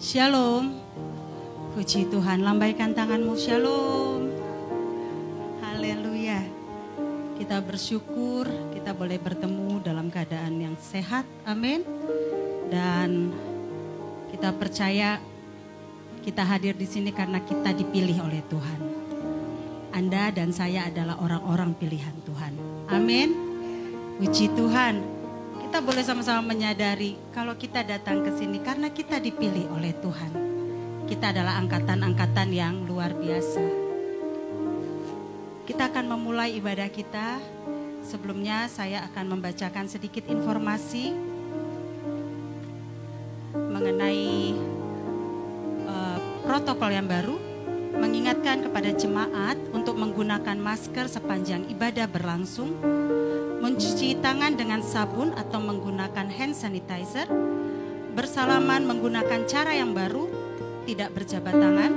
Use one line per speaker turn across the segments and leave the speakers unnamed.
Shalom. Puji Tuhan, lambaikan tanganmu. Shalom. Haleluya. Kita bersyukur kita boleh bertemu dalam keadaan yang sehat. Amin. Dan kita percaya kita hadir di sini karena kita dipilih oleh Tuhan. Anda dan saya adalah orang-orang pilihan Tuhan. Amin. Puji Tuhan. Kita boleh sama-sama menyadari kalau kita datang ke sini karena kita dipilih oleh Tuhan. Kita adalah angkatan-angkatan yang luar biasa. Kita akan memulai ibadah kita. Sebelumnya saya akan membacakan sedikit informasi mengenai uh, protokol yang baru mengingatkan kepada jemaat untuk menggunakan masker sepanjang ibadah berlangsung, mencuci tangan dengan sabun atau menggunakan hand sanitizer, bersalaman menggunakan cara yang baru, tidak berjabat tangan,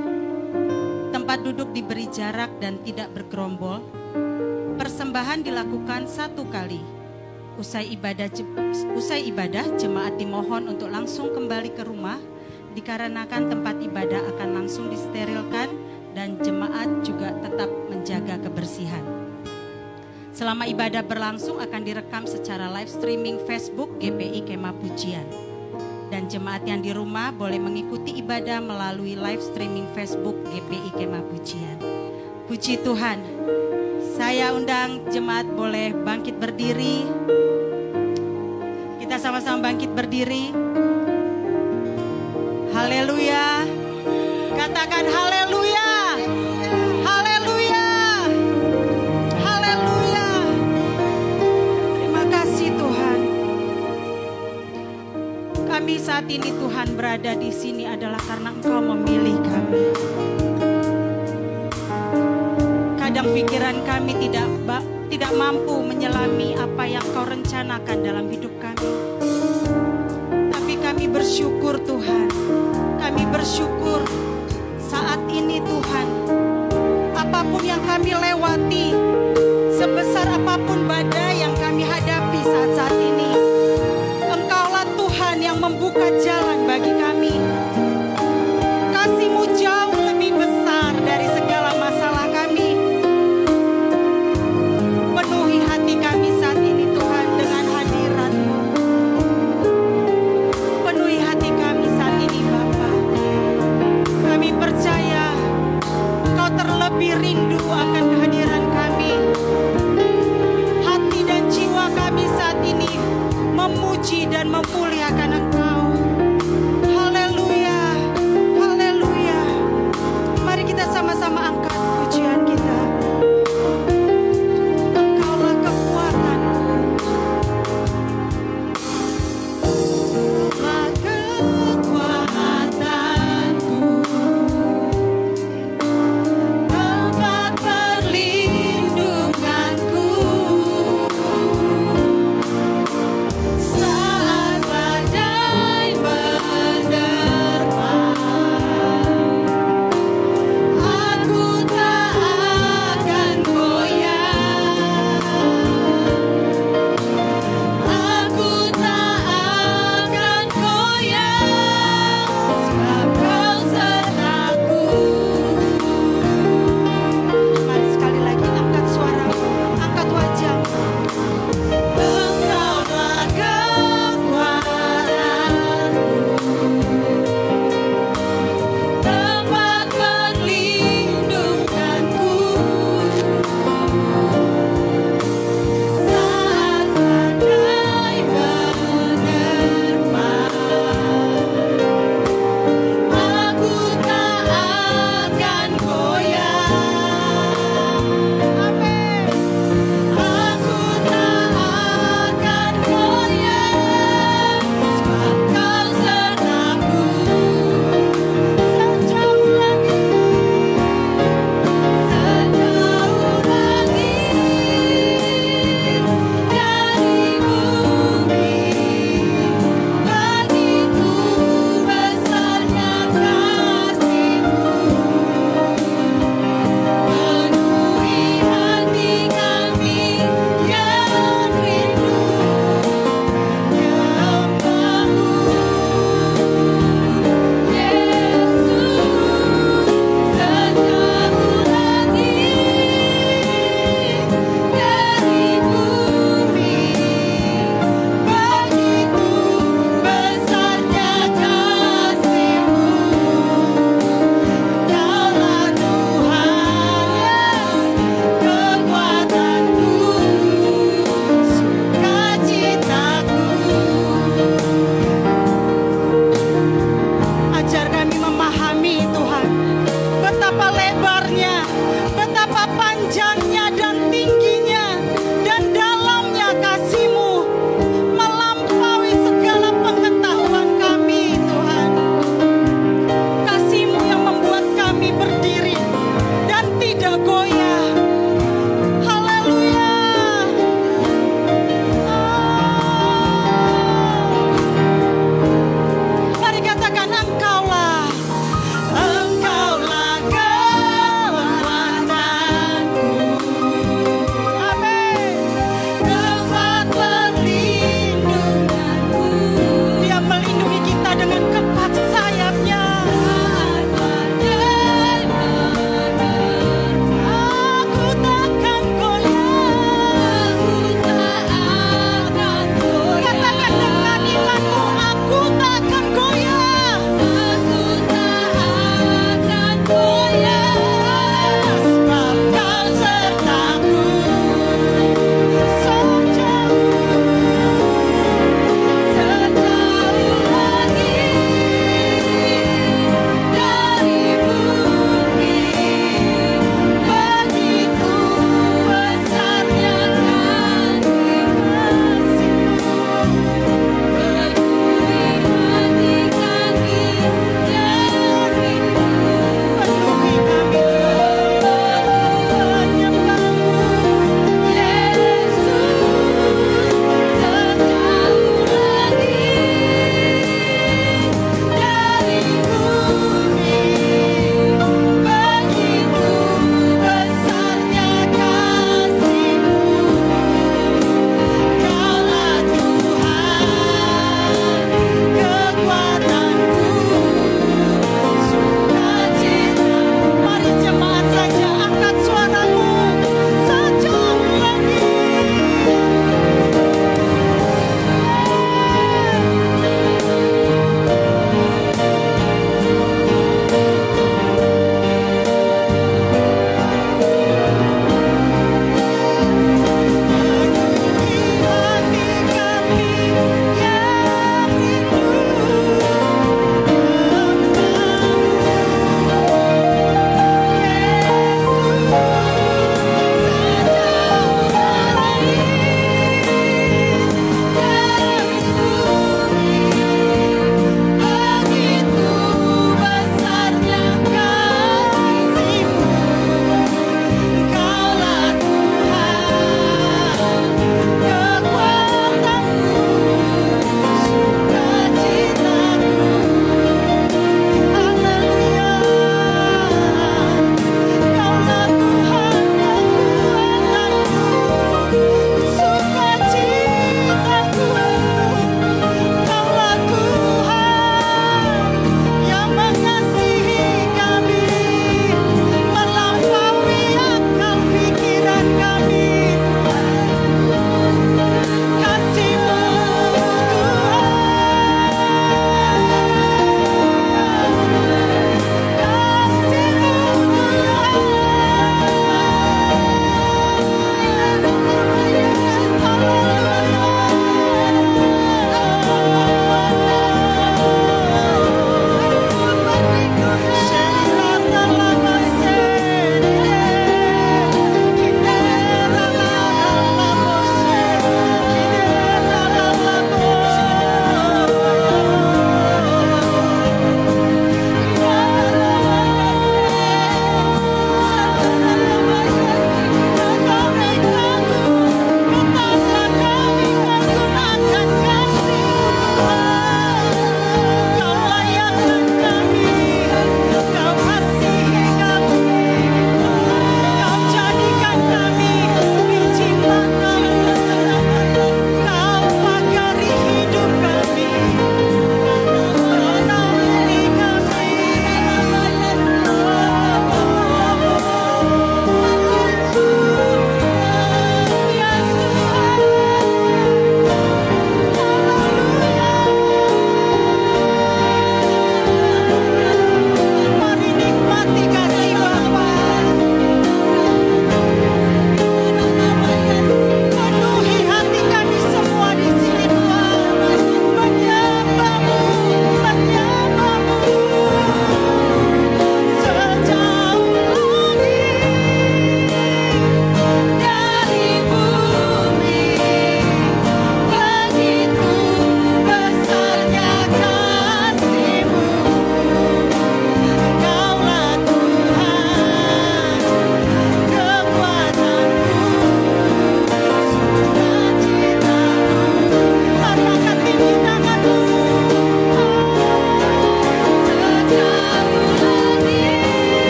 tempat duduk diberi jarak dan tidak bergerombol, persembahan dilakukan satu kali. Usai ibadah, usai ibadah jemaat dimohon untuk langsung kembali ke rumah dikarenakan tempat ibadah akan langsung disterilkan dan jemaat juga tetap menjaga kebersihan. Selama ibadah berlangsung akan direkam secara live streaming Facebook GPI Kemah Pujian. Dan jemaat yang di rumah boleh mengikuti ibadah melalui live streaming Facebook GPI Kemah Pujian. Puji Tuhan. Saya undang jemaat boleh bangkit berdiri. Kita sama-sama bangkit berdiri. Haleluya. Katakan. Haleluya. Kami saat ini Tuhan berada di sini adalah karena Engkau memilih kami. Kadang pikiran kami tidak tidak mampu menyelami apa yang Kau rencanakan dalam hidup kami. Tapi kami bersyukur Tuhan. Kami bersyukur saat ini Tuhan. Apa pun yang kami lewati, sebesar apa pun badai yang kami hadapi saat-saat yang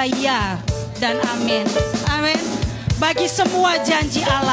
adalah ya dan amin. Amin. Bagi semua janji Allah,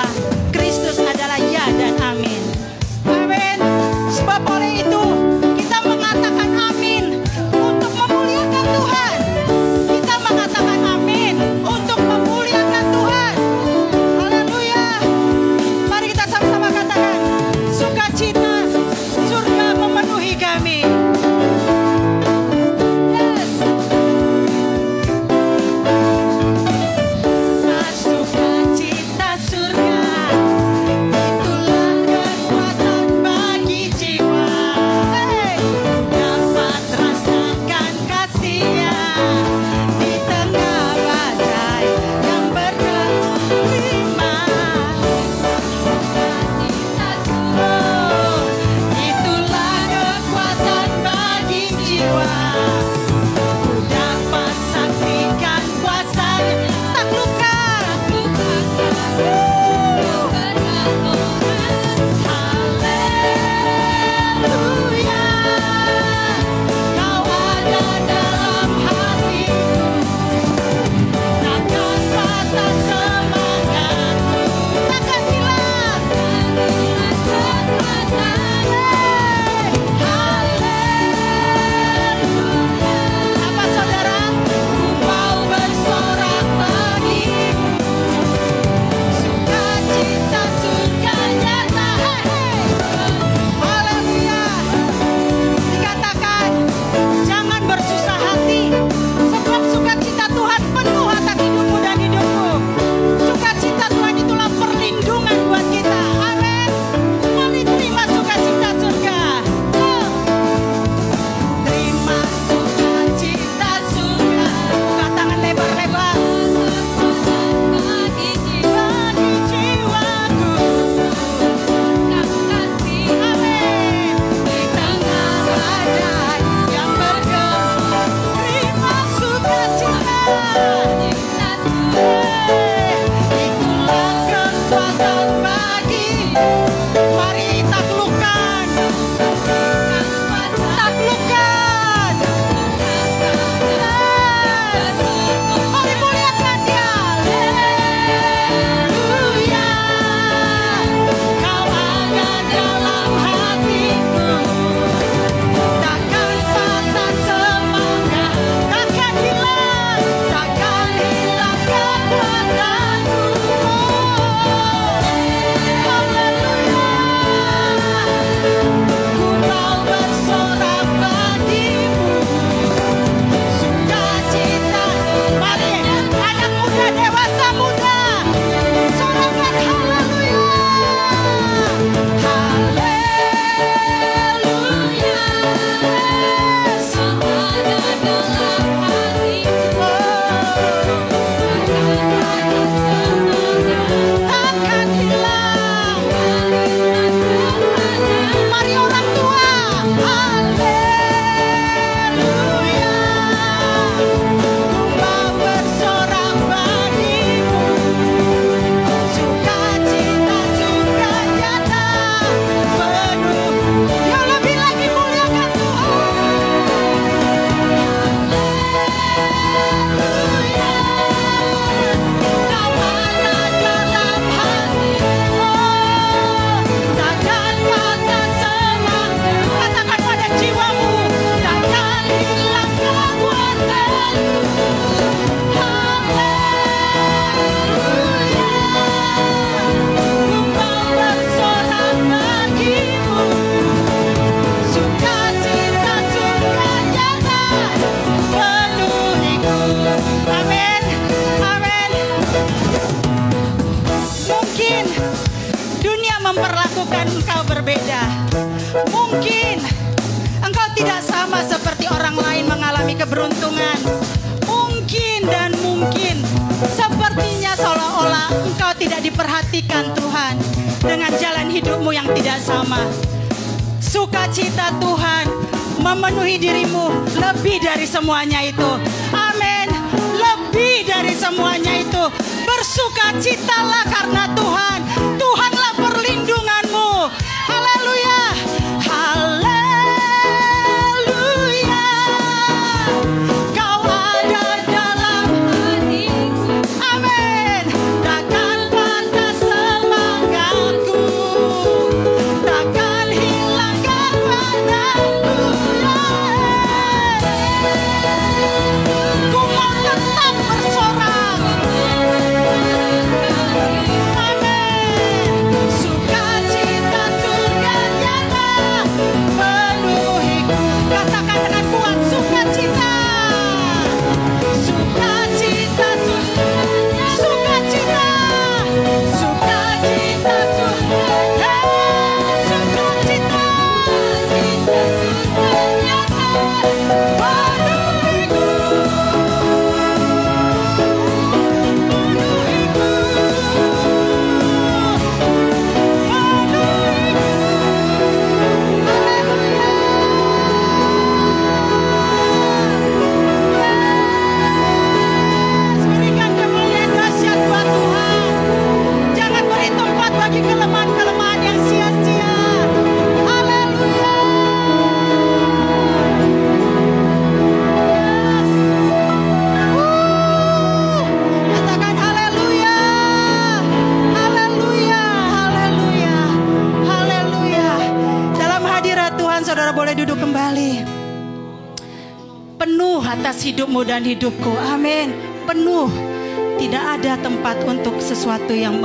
hidupku. Amin. Penuh. Tidak ada tempat untuk sesuatu yang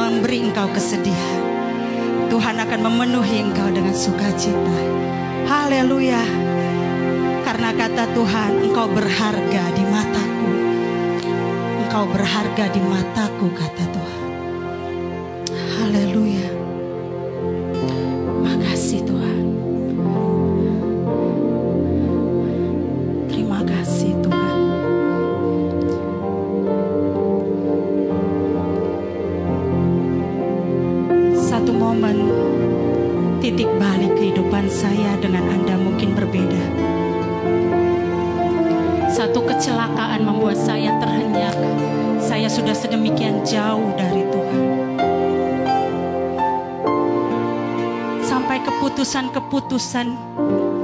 keputusan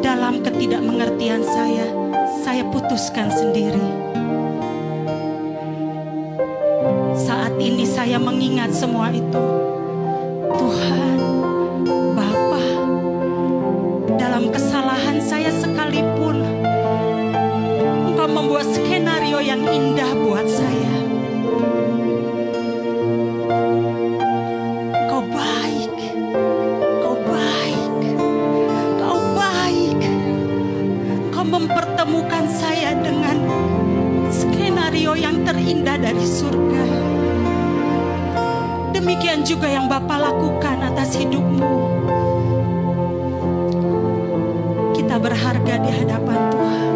dalam ketidakmengertian saya, saya putuskan sendiri. Saat ini saya mengingat semua itu. Tuhan juga yang Bapa lakukan atas hidupmu. Kita berharga di hadapan Tuhan.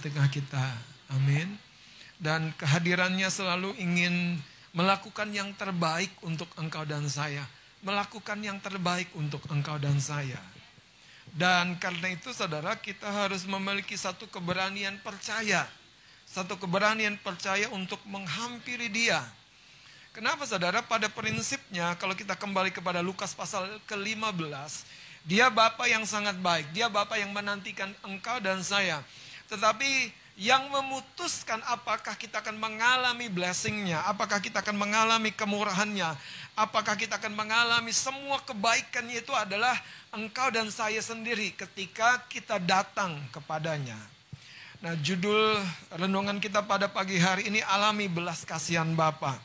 Tengah-tengah kita. Amin. Dan kehadirannya selalu ingin melakukan yang terbaik untuk engkau dan saya. Melakukan yang terbaik untuk engkau dan saya. Dan karena itu saudara kita harus memiliki satu keberanian percaya. Satu keberanian percaya untuk menghampiri dia Kenapa saudara? Pada prinsipnya kalau kita kembali kepada Lukas pasal ke-15, dia Bapak yang sangat baik, dia Bapak yang menantikan engkau dan saya. Tetapi yang memutuskan apakah kita akan mengalami blessingnya, apakah kita akan mengalami kemurahannya, apakah kita akan mengalami semua kebaikannya itu adalah engkau dan saya sendiri ketika kita datang kepadanya. Nah judul renungan kita pada pagi hari ini alami belas kasihan Bapak.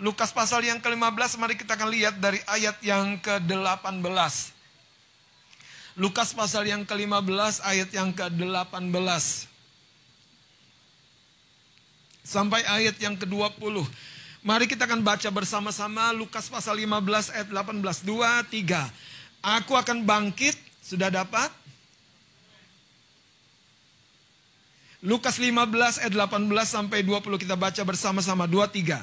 Lukas pasal yang ke-15 mari kita akan lihat dari ayat yang ke-18. Lukas pasal yang ke-15 ayat yang ke-18. Sampai ayat yang ke-20. Mari kita akan baca bersama-sama Lukas pasal 15 ayat 18. 2, 3. Aku akan bangkit. Sudah dapat? Lukas 15 ayat 18 sampai 20 kita baca bersama-sama 2 3.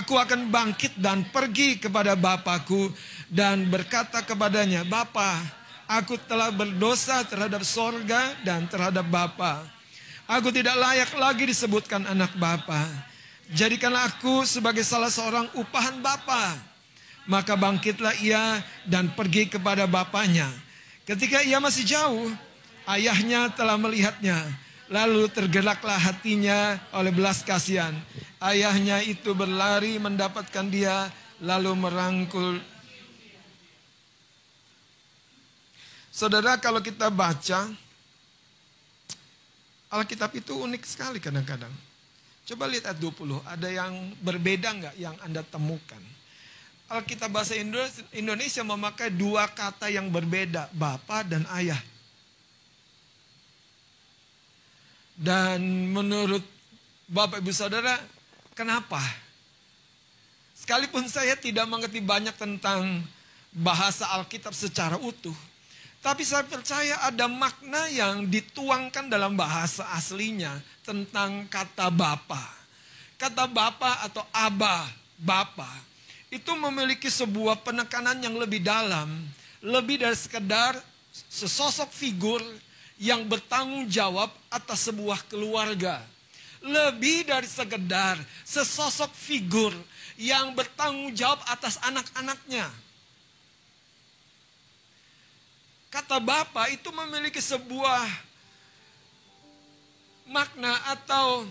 Aku akan bangkit dan pergi kepada Bapakku dan berkata kepadanya, Bapa, aku telah berdosa terhadap sorga dan terhadap Bapa. Aku tidak layak lagi disebutkan anak Bapa. Jadikanlah aku sebagai salah seorang upahan Bapa. Maka bangkitlah ia dan pergi kepada bapaknya. Ketika ia masih jauh, ayahnya telah melihatnya. Lalu tergeraklah hatinya oleh belas kasihan. Ayahnya itu berlari mendapatkan dia lalu merangkul. Saudara kalau kita baca Alkitab itu unik sekali kadang-kadang. Coba lihat ayat 20, ada yang berbeda nggak yang Anda temukan? Alkitab bahasa Indonesia memakai dua kata yang berbeda, Bapak dan Ayah. Dan menurut Bapak Ibu Saudara, Kenapa? Sekalipun saya tidak mengerti banyak tentang bahasa Alkitab secara utuh, tapi saya percaya ada makna yang dituangkan dalam bahasa aslinya tentang kata Bapa. Kata Bapa atau Aba, Bapa, itu memiliki sebuah penekanan yang lebih dalam, lebih dari sekedar sesosok figur yang bertanggung jawab atas sebuah keluarga lebih dari sekedar sesosok figur yang bertanggung jawab atas anak-anaknya. Kata Bapak itu memiliki sebuah makna atau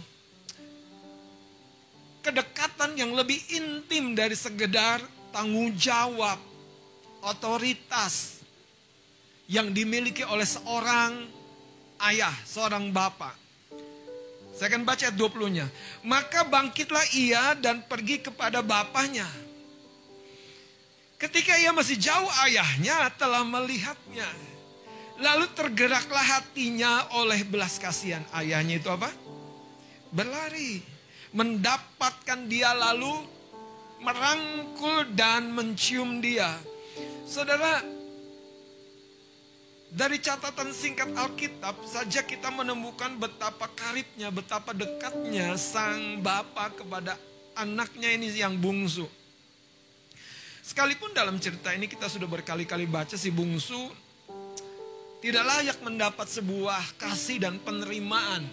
kedekatan yang lebih intim dari sekedar tanggung jawab, otoritas yang dimiliki oleh seorang ayah, seorang bapak. Saya akan baca ayat 20-nya. Maka bangkitlah ia dan pergi kepada bapaknya. Ketika ia masih jauh ayahnya telah melihatnya. Lalu tergeraklah hatinya oleh belas kasihan. Ayahnya itu apa? Berlari. Mendapatkan dia lalu merangkul dan mencium dia. Saudara, dari catatan singkat Alkitab saja kita menemukan betapa karibnya, betapa dekatnya sang bapa kepada anaknya ini yang bungsu. Sekalipun dalam cerita ini kita sudah berkali-kali baca si bungsu tidak layak mendapat sebuah kasih dan penerimaan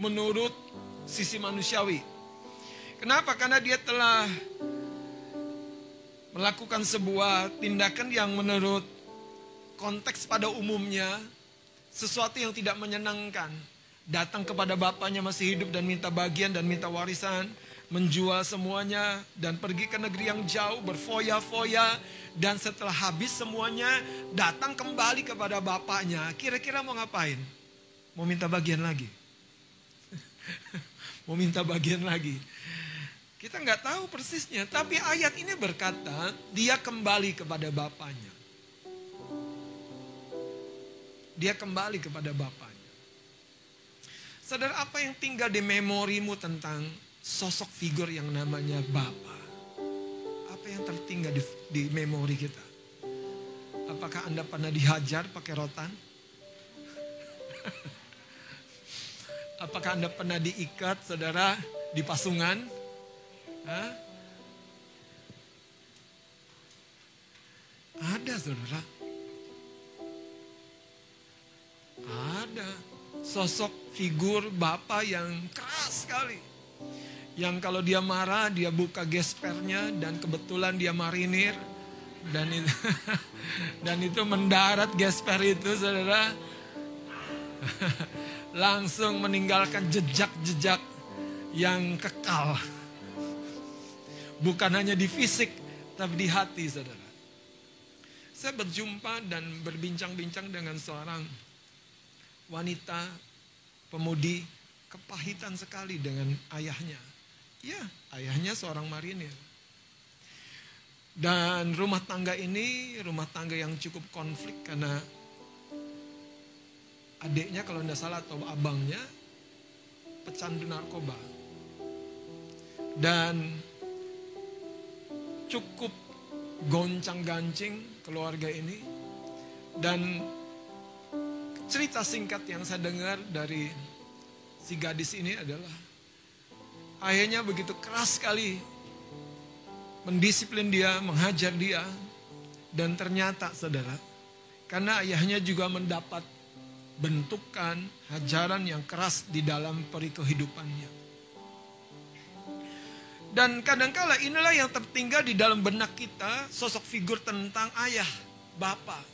menurut sisi manusiawi. Kenapa? Karena dia telah melakukan sebuah tindakan yang menurut konteks pada umumnya sesuatu yang tidak menyenangkan. Datang kepada bapaknya masih hidup dan minta bagian dan minta warisan, menjual semuanya dan pergi ke negeri yang jauh berfoya-foya dan setelah habis semuanya datang kembali kepada bapaknya. Kira-kira mau ngapain? Mau minta bagian lagi. mau minta bagian lagi. Kita nggak tahu persisnya, tapi ayat ini berkata dia kembali kepada bapaknya. Dia kembali kepada bapaknya. Saudara, apa yang tinggal di memorimu tentang sosok figur yang namanya Bapa? Apa yang tertinggal di, di memori kita? Apakah Anda pernah dihajar pakai rotan? Apakah Anda pernah diikat, saudara, di pasungan? Hah? Ada, saudara. Ada sosok figur bapak yang keras sekali. Yang kalau dia marah dia buka gespernya dan kebetulan dia marinir dan itu dan itu mendarat gesper itu saudara langsung meninggalkan jejak-jejak yang kekal. Bukan hanya di fisik tapi di hati saudara. Saya berjumpa dan berbincang-bincang dengan seorang wanita pemudi kepahitan sekali dengan ayahnya. Ya, ayahnya seorang marinir. Dan rumah tangga ini rumah tangga yang cukup konflik karena adiknya kalau tidak salah atau abangnya pecandu narkoba. Dan cukup goncang-gancing keluarga ini. Dan cerita singkat yang saya dengar dari si gadis ini adalah ayahnya begitu keras sekali mendisiplin dia, menghajar dia dan ternyata saudara karena ayahnya juga mendapat bentukan hajaran yang keras di dalam peri kehidupannya. Dan kadangkala inilah yang tertinggal di dalam benak kita sosok figur tentang ayah, bapak,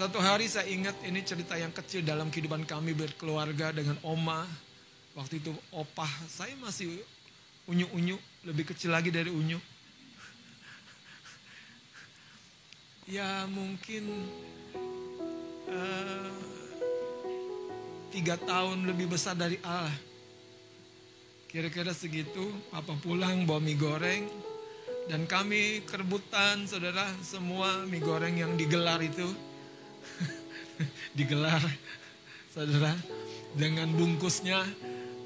satu hari saya ingat ini cerita yang kecil dalam kehidupan kami berkeluarga dengan oma. Waktu itu opah saya masih unyu-unyu, lebih kecil lagi dari unyu. ya mungkin uh, tiga tahun lebih besar dari Allah. Kira-kira segitu, papa pulang bawa mie goreng. Dan kami kerebutan saudara semua mie goreng yang digelar itu digelar saudara dengan bungkusnya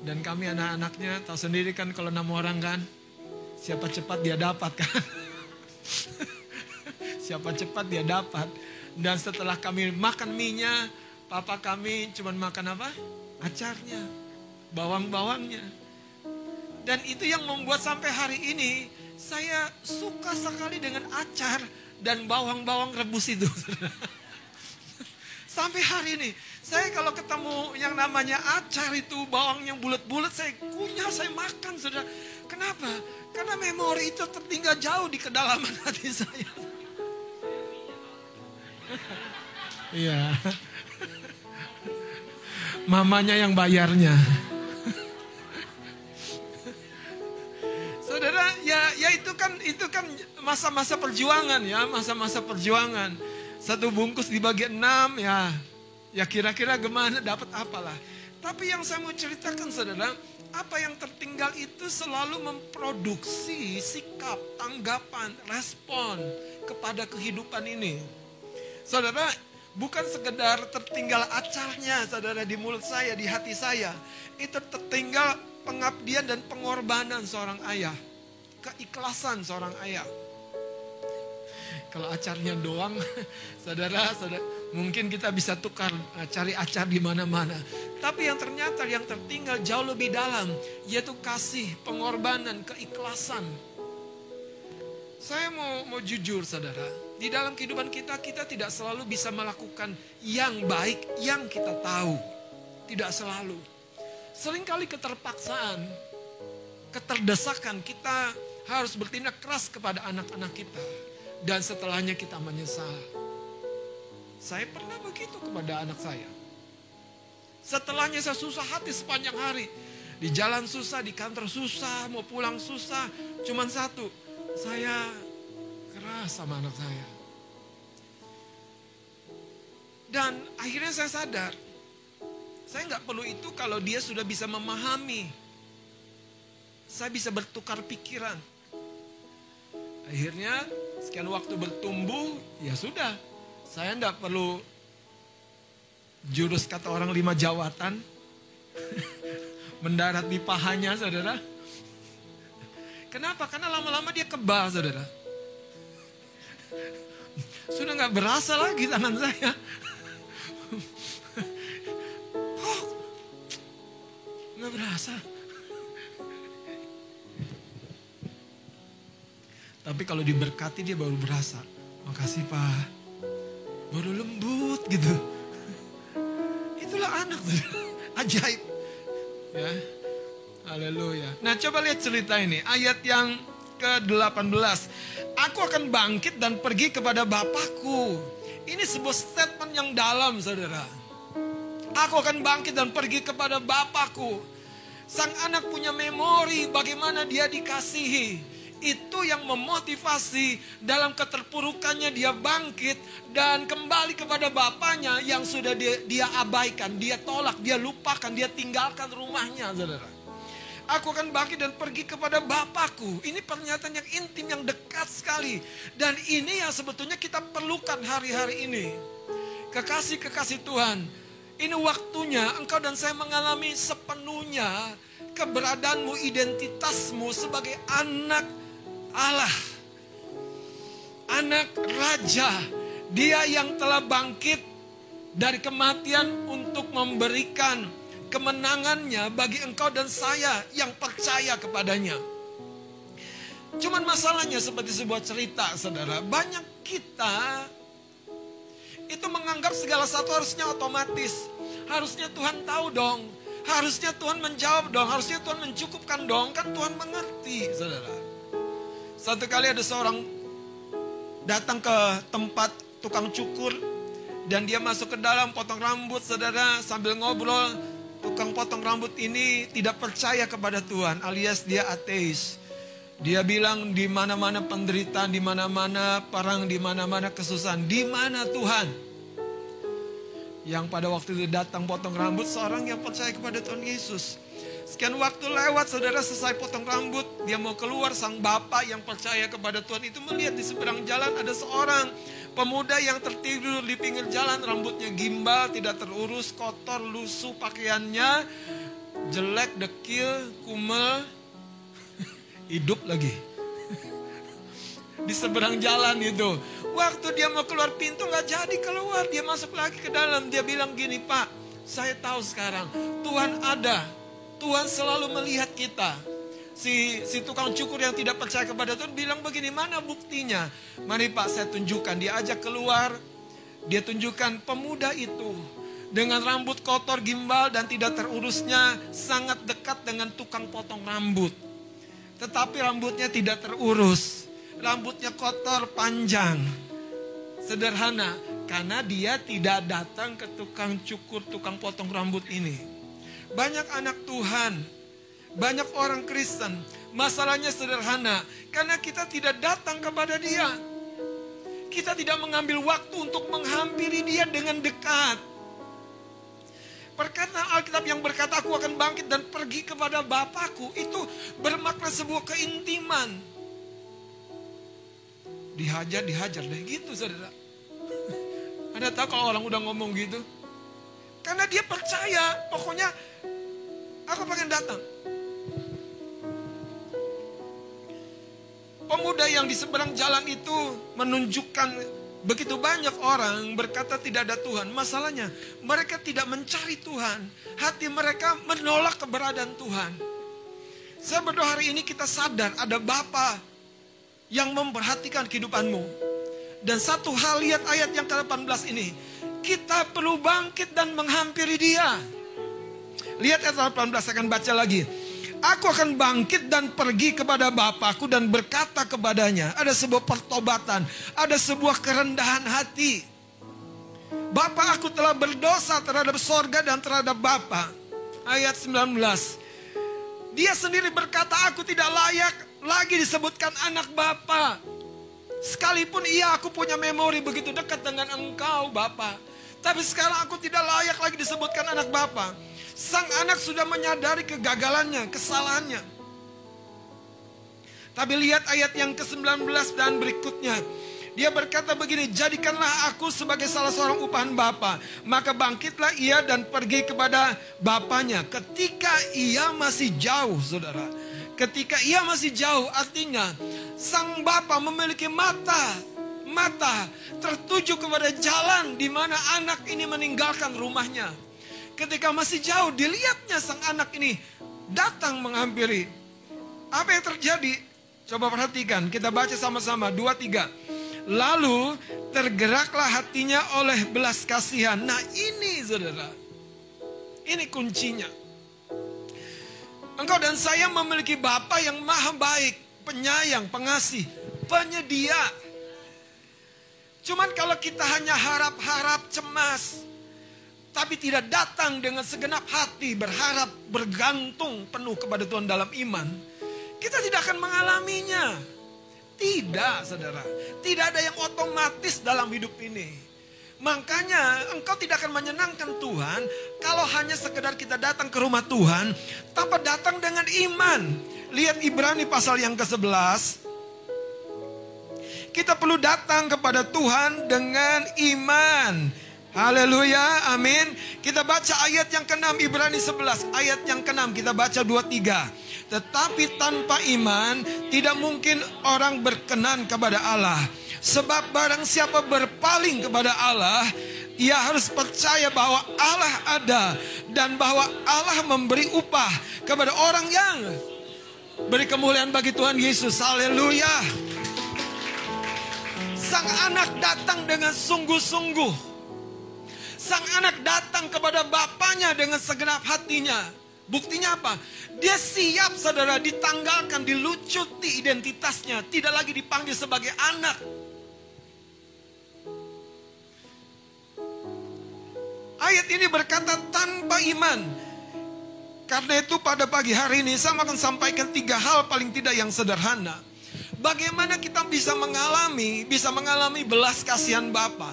dan kami anak-anaknya tahu sendiri kan kalau enam orang kan siapa cepat dia dapat kan? Siapa cepat dia dapat. Dan setelah kami makan minyak papa kami cuma makan apa? Acarnya bawang-bawangnya. Dan itu yang membuat sampai hari ini saya suka sekali dengan acar dan bawang-bawang rebus itu. Sampai hari ini, saya kalau ketemu yang namanya acar itu, bawang yang bulat-bulat, saya kunyah, saya makan, saudara. Kenapa? Karena memori itu tertinggal jauh di kedalaman hati saya. Iya. Mamanya yang bayarnya. Saudara, ya ya itu kan itu kan masa-masa perjuangan ya, masa-masa perjuangan satu bungkus dibagi enam ya. Ya kira-kira gimana dapat apalah. Tapi yang saya mau ceritakan saudara, apa yang tertinggal itu selalu memproduksi sikap, tanggapan, respon kepada kehidupan ini. Saudara, bukan sekedar tertinggal acarnya saudara di mulut saya, di hati saya. Itu tertinggal pengabdian dan pengorbanan seorang ayah. Keikhlasan seorang ayah. Kalau acarnya doang, saudara, saudara, mungkin kita bisa tukar eh, cari acar di mana-mana. Tapi yang ternyata yang tertinggal jauh lebih dalam, yaitu kasih, pengorbanan, keikhlasan. Saya mau mau jujur, saudara. Di Di dalam kehidupan kita, kita tidak selalu bisa melakukan yang baik yang kita tahu. Tidak selalu. Seringkali keterpaksaan, keterdesakan kita harus bertindak keras kepada anak-anak kita. Dan setelahnya kita menyesal. Saya pernah begitu kepada anak saya. Setelahnya saya susah hati sepanjang hari. Di jalan susah, di kantor susah, mau pulang susah. Cuman satu, saya keras sama anak saya. Dan akhirnya saya sadar, saya nggak perlu itu kalau dia sudah bisa memahami. Saya bisa bertukar pikiran. Akhirnya sekian waktu bertumbuh, ya sudah. Saya nggak perlu jurus kata orang lima jawatan. Mendarat di pahanya saudara. Kenapa? Karena lama-lama dia kebal saudara. Sudah nggak berasa lagi tangan saya. Oh, nggak berasa. Tapi kalau diberkati dia baru berasa. Makasih Pak. Baru lembut gitu. Itulah anak. Ajaib. Ya. Haleluya. Nah coba lihat cerita ini. Ayat yang ke-18. Aku akan bangkit dan pergi kepada Bapakku. Ini sebuah statement yang dalam saudara. Aku akan bangkit dan pergi kepada Bapakku. Sang anak punya memori bagaimana dia dikasihi itu yang memotivasi dalam keterpurukannya dia bangkit dan kembali kepada bapaknya yang sudah dia, dia abaikan, dia tolak, dia lupakan, dia tinggalkan rumahnya, saudara. Aku akan bangkit dan pergi kepada Bapakku. Ini pernyataan yang intim, yang dekat sekali. Dan ini yang sebetulnya kita perlukan hari-hari ini. Kekasih-kekasih Tuhan. Ini waktunya engkau dan saya mengalami sepenuhnya keberadaanmu, identitasmu sebagai anak Allah. Anak raja. Dia yang telah bangkit dari kematian untuk memberikan kemenangannya bagi engkau dan saya yang percaya kepadanya. Cuman masalahnya seperti sebuah cerita saudara. Banyak kita itu menganggap segala sesuatu harusnya otomatis. Harusnya Tuhan tahu dong. Harusnya Tuhan menjawab dong. Harusnya Tuhan mencukupkan dong. Kan Tuhan mengerti saudara. Satu kali ada seorang datang ke tempat tukang cukur dan dia masuk ke dalam potong rambut saudara sambil ngobrol tukang potong rambut ini tidak percaya kepada Tuhan alias dia ateis. Dia bilang di mana-mana penderitaan, di mana-mana perang, di mana-mana kesusahan, di mana Tuhan? Yang pada waktu itu datang potong rambut seorang yang percaya kepada Tuhan Yesus. Sekian waktu lewat, saudara selesai potong rambut, dia mau keluar, sang bapak yang percaya kepada Tuhan itu melihat di seberang jalan ada seorang pemuda yang tertidur di pinggir jalan, rambutnya gimbal, tidak terurus, kotor, lusuh pakaiannya, jelek, dekil, kumel, hidup lagi. di seberang jalan itu. Waktu dia mau keluar pintu nggak jadi keluar, dia masuk lagi ke dalam. Dia bilang gini, Pak, saya tahu sekarang Tuhan ada Tuhan selalu melihat kita. Si, si tukang cukur yang tidak percaya kepada Tuhan bilang begini, mana buktinya? Mari Pak saya tunjukkan, dia ajak keluar. Dia tunjukkan pemuda itu dengan rambut kotor gimbal dan tidak terurusnya sangat dekat dengan tukang potong rambut. Tetapi rambutnya tidak terurus. Rambutnya kotor panjang. Sederhana karena dia tidak datang ke tukang cukur, tukang potong rambut ini. Banyak anak Tuhan, banyak orang Kristen, masalahnya sederhana karena kita tidak datang kepada Dia. Kita tidak mengambil waktu untuk menghampiri Dia dengan dekat. Perkataan Alkitab yang berkata aku akan bangkit dan pergi kepada Bapakku itu bermakna sebuah keintiman. Dihajar, dihajar deh gitu saudara. Anda tahu kalau orang udah ngomong gitu? Karena dia percaya, pokoknya Aku pengen datang. Pemuda yang di seberang jalan itu menunjukkan begitu banyak orang berkata tidak ada Tuhan. Masalahnya mereka tidak mencari Tuhan. Hati mereka menolak keberadaan Tuhan. Saya berdoa hari ini kita sadar ada Bapa yang memperhatikan kehidupanmu. Dan satu hal lihat ayat yang ke-18 ini. Kita perlu bangkit dan menghampiri dia. Lihat ayat 18 saya akan baca lagi. Aku akan bangkit dan pergi kepada Bapakku dan berkata kepadanya. Ada sebuah pertobatan. Ada sebuah kerendahan hati. Bapak aku telah berdosa terhadap sorga dan terhadap Bapak. Ayat 19. Dia sendiri berkata aku tidak layak lagi disebutkan anak Bapak. Sekalipun iya aku punya memori begitu dekat dengan engkau Bapak. Tapi sekarang aku tidak layak lagi disebutkan anak Bapak. Sang anak sudah menyadari kegagalannya, kesalahannya. Tapi lihat ayat yang ke-19 dan berikutnya. Dia berkata begini, jadikanlah aku sebagai salah seorang upahan Bapa. Maka bangkitlah ia dan pergi kepada Bapaknya. Ketika ia masih jauh, saudara. Ketika ia masih jauh, artinya sang bapa memiliki mata, mata tertuju kepada jalan di mana anak ini meninggalkan rumahnya. Ketika masih jauh, dilihatnya sang anak ini datang menghampiri. Apa yang terjadi? Coba perhatikan, kita baca sama-sama, dua tiga. Lalu tergeraklah hatinya oleh belas kasihan. Nah ini saudara, ini kuncinya. Engkau dan saya memiliki Bapa yang maha baik, penyayang, pengasih, penyedia. Cuman kalau kita hanya harap-harap cemas, tapi tidak datang dengan segenap hati, berharap, bergantung penuh kepada Tuhan dalam iman, kita tidak akan mengalaminya. Tidak, saudara. Tidak ada yang otomatis dalam hidup ini. Makanya engkau tidak akan menyenangkan Tuhan kalau hanya sekedar kita datang ke rumah Tuhan tanpa datang dengan iman. Lihat Ibrani pasal yang ke-11. Kita perlu datang kepada Tuhan dengan iman. Haleluya, amin. Kita baca ayat yang ke-6 Ibrani 11, ayat yang ke-6 kita baca 23. Tetapi tanpa iman tidak mungkin orang berkenan kepada Allah. Sebab barang siapa berpaling kepada Allah, ia harus percaya bahwa Allah ada dan bahwa Allah memberi upah kepada orang yang beri kemuliaan bagi Tuhan Yesus. Haleluya. Sang anak datang dengan sungguh-sungguh. Sang anak datang kepada bapaknya dengan segenap hatinya. Buktinya apa? Dia siap saudara ditanggalkan, dilucuti identitasnya. Tidak lagi dipanggil sebagai anak Ayat ini berkata tanpa iman. Karena itu pada pagi hari ini saya akan sampaikan tiga hal paling tidak yang sederhana. Bagaimana kita bisa mengalami, bisa mengalami belas kasihan Bapa.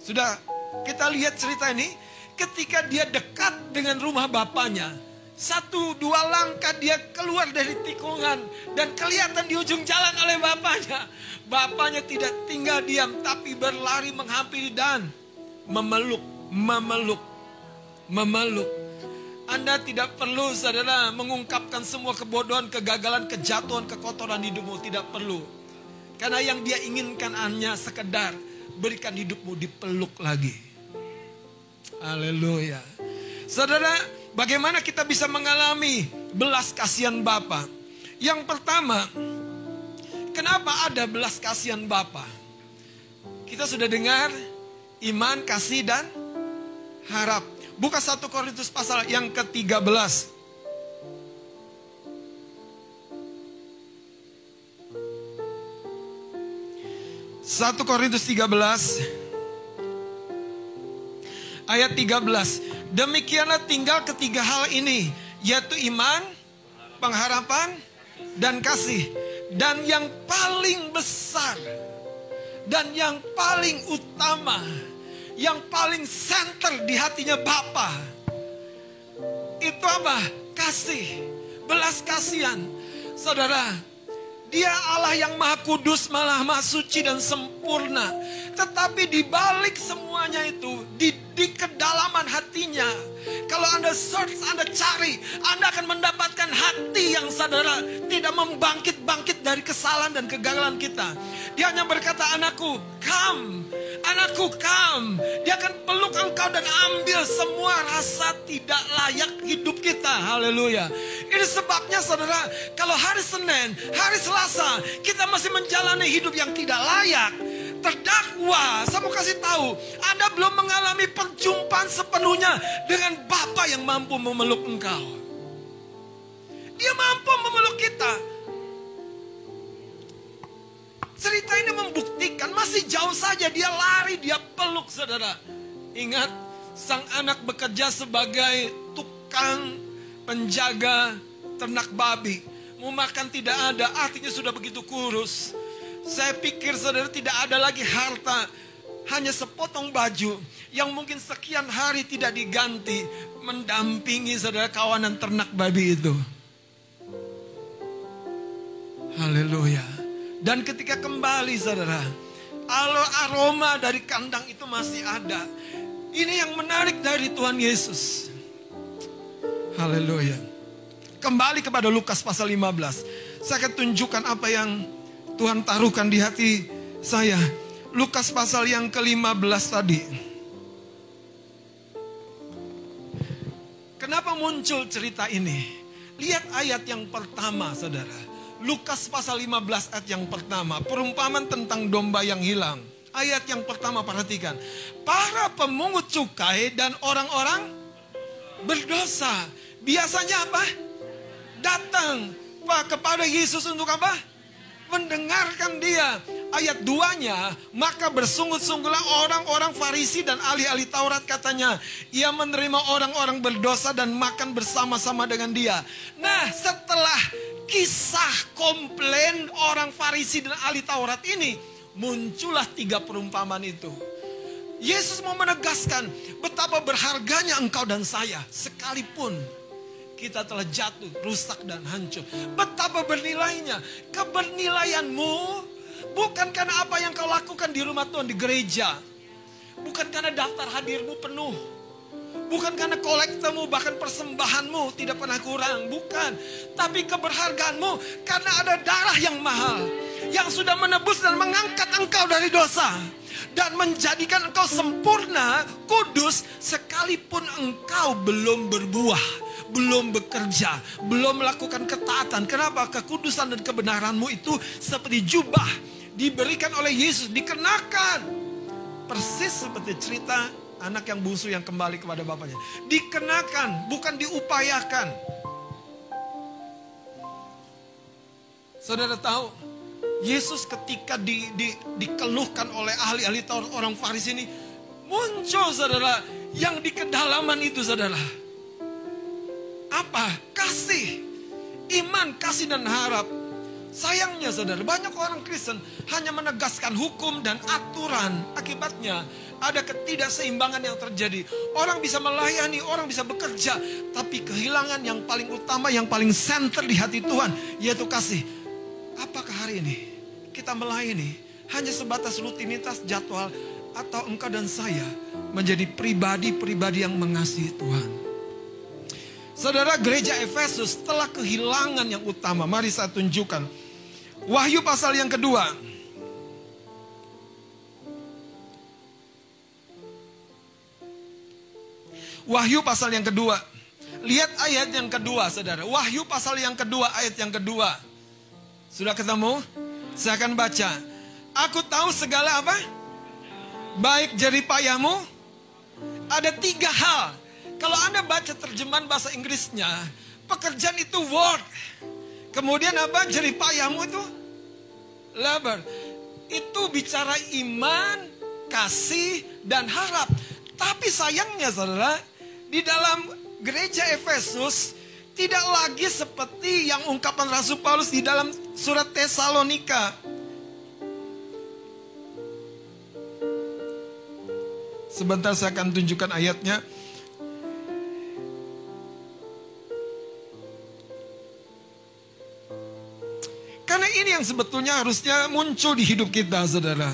Sudah kita lihat cerita ini, ketika dia dekat dengan rumah bapaknya, satu dua langkah dia keluar dari tikungan dan kelihatan di ujung jalan oleh bapaknya. Bapaknya tidak tinggal diam tapi berlari menghampiri dan memeluk memeluk. Memeluk. Anda tidak perlu saudara mengungkapkan semua kebodohan, kegagalan, kejatuhan, kekotoran hidupmu. Tidak perlu. Karena yang dia inginkan hanya sekedar berikan hidupmu dipeluk lagi. Haleluya. Saudara, bagaimana kita bisa mengalami belas kasihan Bapa? Yang pertama, kenapa ada belas kasihan Bapa? Kita sudah dengar iman, kasih, dan harap. Buka satu Korintus pasal yang ke-13. Satu Korintus 13 ayat 13. Demikianlah tinggal ketiga hal ini, yaitu iman, pengharapan, dan kasih. Dan yang paling besar dan yang paling utama yang paling center di hatinya Bapa. Itu apa? Kasih, belas kasihan. Saudara, dia Allah yang maha kudus, malah maha suci dan sempurna. Tetapi di balik semuanya itu, di, di kedalaman hatinya, kalau Anda search, Anda cari, Anda akan mendapatkan hati yang saudara tidak membangkit-bangkit dari kesalahan dan kegagalan kita. Dia hanya berkata, anakku, come, anakku, come. Dia akan peluk engkau dan ambil semua rasa tidak layak hidup kita. Haleluya. Ini sebabnya saudara, kalau hari Senin, hari Selasa, kita masih menjalani hidup yang tidak layak terdakwa, saya mau kasih tahu, Anda belum mengalami perjumpaan sepenuhnya dengan Bapa yang mampu memeluk engkau. Dia mampu memeluk kita. Cerita ini membuktikan masih jauh saja dia lari, dia peluk saudara. Ingat, sang anak bekerja sebagai tukang penjaga ternak babi. Mau makan tidak ada, artinya sudah begitu kurus. Saya pikir saudara tidak ada lagi harta. Hanya sepotong baju yang mungkin sekian hari tidak diganti. Mendampingi saudara kawanan ternak babi itu. Haleluya. Dan ketika kembali saudara. Aroma dari kandang itu masih ada. Ini yang menarik dari Tuhan Yesus. Haleluya. Kembali kepada Lukas pasal 15. Saya akan tunjukkan apa yang Tuhan taruhkan di hati saya. Lukas pasal yang ke-15 tadi. Kenapa muncul cerita ini? Lihat ayat yang pertama saudara. Lukas pasal 15 ayat yang pertama. Perumpamaan tentang domba yang hilang. Ayat yang pertama perhatikan. Para pemungut cukai dan orang-orang berdosa. Biasanya apa? datang Pak kepada Yesus untuk apa? Mendengarkan dia. Ayat duanya, maka bersungut-sungguhlah orang-orang Farisi dan ahli-ahli Taurat katanya. Ia menerima orang-orang berdosa dan makan bersama-sama dengan dia. Nah setelah kisah komplain orang Farisi dan ahli Taurat ini, muncullah tiga perumpamaan itu. Yesus mau menegaskan betapa berharganya engkau dan saya sekalipun kita telah jatuh, rusak dan hancur. Betapa bernilainya. Kebernilaianmu bukan karena apa yang kau lakukan di rumah Tuhan, di gereja. Bukan karena daftar hadirmu penuh. Bukan karena kolektamu, bahkan persembahanmu tidak pernah kurang. Bukan. Tapi keberhargaanmu karena ada darah yang mahal. Yang sudah menebus dan mengangkat engkau dari dosa. Dan menjadikan engkau sempurna, kudus, sekalipun engkau belum berbuah belum bekerja, belum melakukan ketaatan. Kenapa? Kekudusan dan kebenaranmu itu seperti jubah diberikan oleh Yesus, dikenakan. Persis seperti cerita anak yang bungsu yang kembali kepada bapaknya. Dikenakan, bukan diupayakan. Saudara tahu, Yesus ketika di, di, dikeluhkan oleh ahli-ahli orang Farisi ini, muncul saudara, yang di kedalaman itu saudara apa? Kasih. Iman, kasih dan harap. Sayangnya saudara, banyak orang Kristen hanya menegaskan hukum dan aturan. Akibatnya ada ketidakseimbangan yang terjadi. Orang bisa melayani, orang bisa bekerja. Tapi kehilangan yang paling utama, yang paling center di hati Tuhan. Yaitu kasih. Apakah hari ini kita melayani hanya sebatas rutinitas jadwal. Atau engkau dan saya menjadi pribadi-pribadi yang mengasihi Tuhan. Saudara gereja Efesus telah kehilangan yang utama. Mari saya tunjukkan. Wahyu pasal yang kedua. Wahyu pasal yang kedua. Lihat ayat yang kedua saudara. Wahyu pasal yang kedua ayat yang kedua. Sudah ketemu? Saya akan baca. Aku tahu segala apa? Baik jeripayamu. Ada tiga hal kalau Anda baca terjemahan bahasa Inggrisnya, pekerjaan itu work. Kemudian apa? Jeripayamu itu labor. Itu bicara iman, kasih, dan harap. Tapi sayangnya saudara, di dalam gereja Efesus tidak lagi seperti yang ungkapan Rasul Paulus di dalam surat Tesalonika. Sebentar saya akan tunjukkan ayatnya. Karena ini yang sebetulnya harusnya muncul di hidup kita, saudara.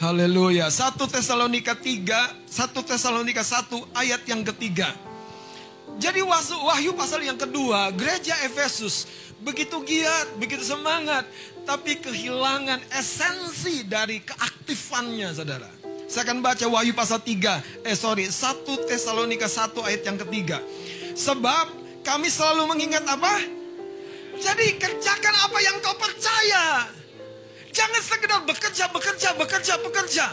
Haleluya. 1 Tesalonika 3, 1 Tesalonika 1 ayat yang ketiga. Jadi wahyu pasal yang kedua, gereja Efesus begitu giat, begitu semangat, tapi kehilangan esensi dari keaktifannya, saudara. Saya akan baca Wahyu pasal 3, eh sorry, 1 Tesalonika 1 ayat yang ketiga. Sebab kami selalu mengingat apa? Jadi kerjakan apa yang kau percaya. Jangan sekedar bekerja, bekerja, bekerja, bekerja.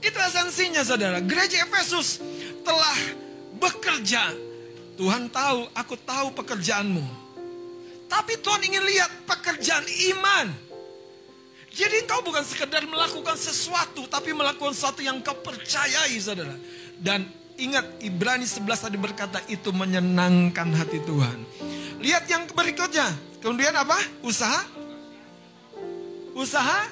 Itu esensinya saudara. Gereja Efesus telah bekerja. Tuhan tahu, aku tahu pekerjaanmu. Tapi Tuhan ingin lihat pekerjaan iman. Jadi engkau bukan sekedar melakukan sesuatu, tapi melakukan sesuatu yang kau percayai saudara. Dan ingat Ibrani 11 tadi berkata itu menyenangkan hati Tuhan. Lihat yang berikutnya. Kemudian apa? Usaha. Usaha.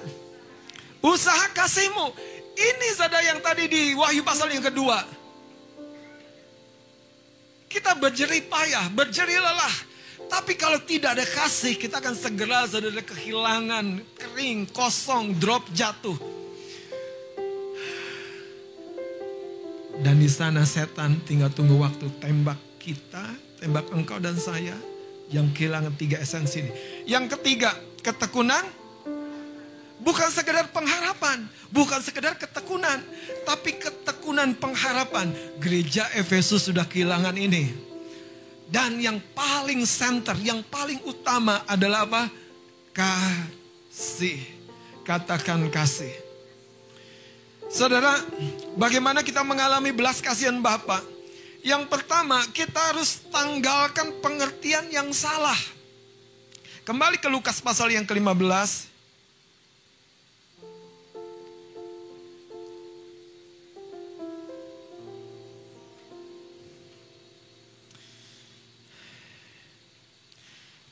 Usaha kasihmu. Ini saudara yang tadi di Wahyu pasal yang kedua. Kita berjerih payah, berjerih lelah. Tapi kalau tidak ada kasih, kita akan segera saudara kehilangan, kering, kosong, drop, jatuh. Dan di sana setan tinggal tunggu waktu tembak kita, tembak engkau dan saya yang kehilangan tiga esensi ini. Yang ketiga, ketekunan bukan sekedar pengharapan, bukan sekedar ketekunan, tapi ketekunan pengharapan. Gereja Efesus sudah kehilangan ini. Dan yang paling center, yang paling utama adalah apa? Kasih. Katakan kasih. Saudara, bagaimana kita mengalami belas kasihan Bapak? Yang pertama, kita harus tanggalkan pengertian yang salah. Kembali ke Lukas pasal yang ke-15.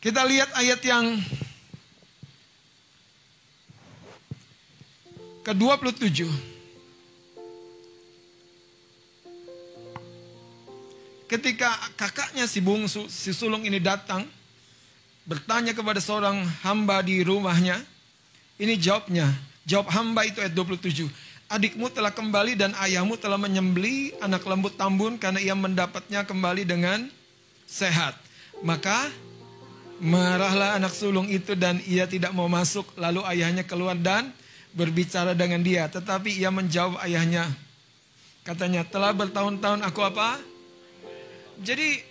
Kita lihat ayat yang ke-27. Ketika kakaknya si bungsu, si sulung ini datang, bertanya kepada seorang hamba di rumahnya, ini jawabnya, jawab hamba itu ayat 27. Adikmu telah kembali dan ayahmu telah menyembeli anak lembut tambun karena ia mendapatnya kembali dengan sehat. Maka marahlah anak sulung itu dan ia tidak mau masuk. Lalu ayahnya keluar dan berbicara dengan dia. Tetapi ia menjawab ayahnya. Katanya, telah bertahun-tahun aku apa? Jadi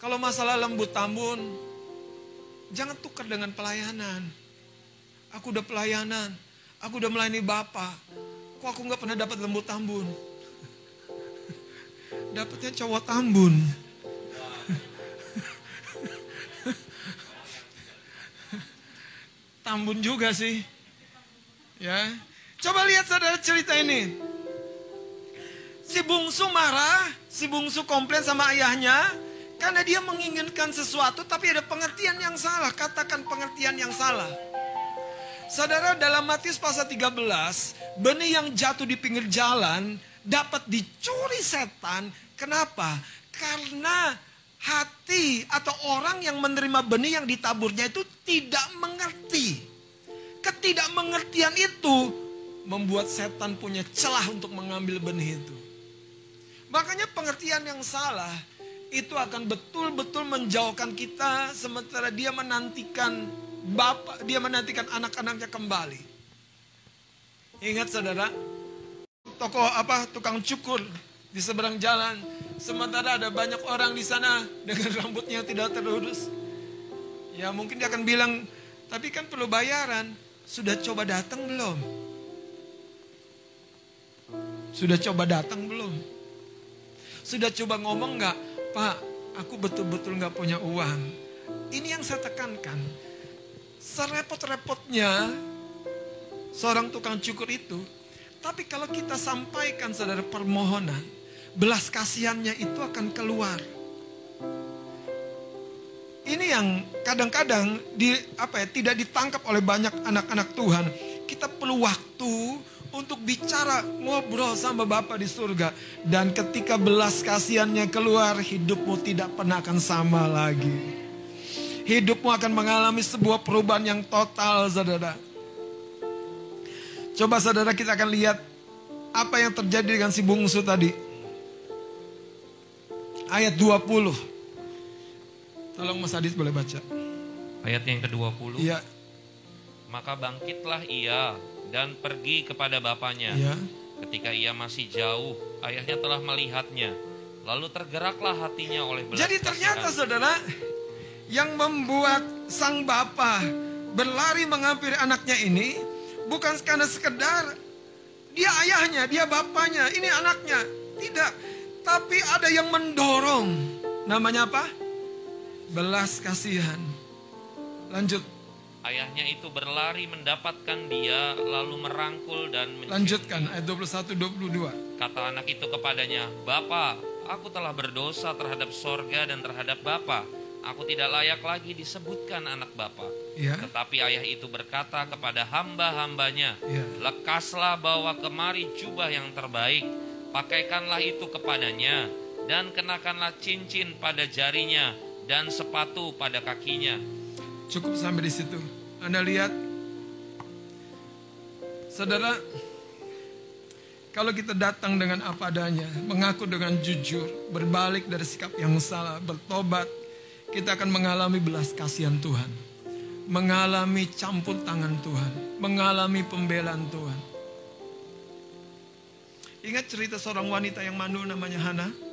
kalau masalah lembut tambun, jangan tukar dengan pelayanan. Aku udah pelayanan, aku udah melayani Bapak. Kok aku nggak pernah dapat lembut tambun? Dapatnya cowok tambun. tambun juga sih. Ya. Coba lihat saudara cerita ini. Si bungsu marah, si bungsu komplain sama ayahnya karena dia menginginkan sesuatu tapi ada pengertian yang salah. Katakan pengertian yang salah. Saudara dalam Matius pasal 13, benih yang jatuh di pinggir jalan dapat dicuri setan. Kenapa? Karena hati atau orang yang menerima benih yang ditaburnya itu tidak mengerti. Ketidakmengertian itu membuat setan punya celah untuk mengambil benih itu. Makanya pengertian yang salah itu akan betul-betul menjauhkan kita sementara dia menantikan bapak, dia menantikan anak-anaknya kembali. Ingat saudara, toko apa tukang cukur di seberang jalan, sementara ada banyak orang di sana dengan rambutnya tidak terurus. Ya mungkin dia akan bilang, tapi kan perlu bayaran. Sudah coba datang belum? Sudah coba datang belum? Sudah coba ngomong nggak, Pak, aku betul-betul nggak punya uang. Ini yang saya tekankan. Serepot-repotnya seorang tukang cukur itu, tapi kalau kita sampaikan saudara permohonan, belas kasihannya itu akan keluar. Ini yang kadang-kadang di apa ya tidak ditangkap oleh banyak anak-anak Tuhan. Kita perlu waktu untuk bicara ngobrol sama Bapa di surga dan ketika belas kasihannya keluar hidupmu tidak pernah akan sama lagi. Hidupmu akan mengalami sebuah perubahan yang total saudara. Coba saudara kita akan lihat apa yang terjadi dengan si bungsu tadi. Ayat 20. Tolong Mas Adit boleh baca.
Ayat yang ke-20.
Iya.
Maka bangkitlah ia dan pergi kepada bapaknya.
Iya.
Ketika ia masih jauh, ayahnya telah melihatnya. Lalu tergeraklah hatinya oleh belas
Jadi ternyata
kasihan.
saudara yang membuat sang bapa berlari menghampiri anaknya ini bukan karena sekedar dia ayahnya, dia bapaknya, ini anaknya. Tidak, tapi ada yang mendorong. Namanya apa? Belas kasihan. Lanjut,
Ayahnya itu berlari mendapatkan dia, lalu merangkul dan mencium.
lanjutkan ayat 21 22.
Kata anak itu kepadanya, Bapa, aku telah berdosa terhadap sorga dan terhadap Bapa. Aku tidak layak lagi disebutkan anak Bapa.
Ya.
Tetapi ayah itu berkata kepada hamba-hambanya,
Ya.
Lekaslah bawa kemari jubah yang terbaik, pakaikanlah itu kepadanya, dan kenakanlah cincin pada jarinya, dan sepatu pada kakinya.
Cukup sampai di situ. Anda lihat, saudara, kalau kita datang dengan apa adanya, mengaku dengan jujur, berbalik dari sikap yang salah, bertobat, kita akan mengalami belas kasihan Tuhan, mengalami campur tangan Tuhan, mengalami pembelaan Tuhan. Ingat cerita seorang wanita yang mandul namanya Hana?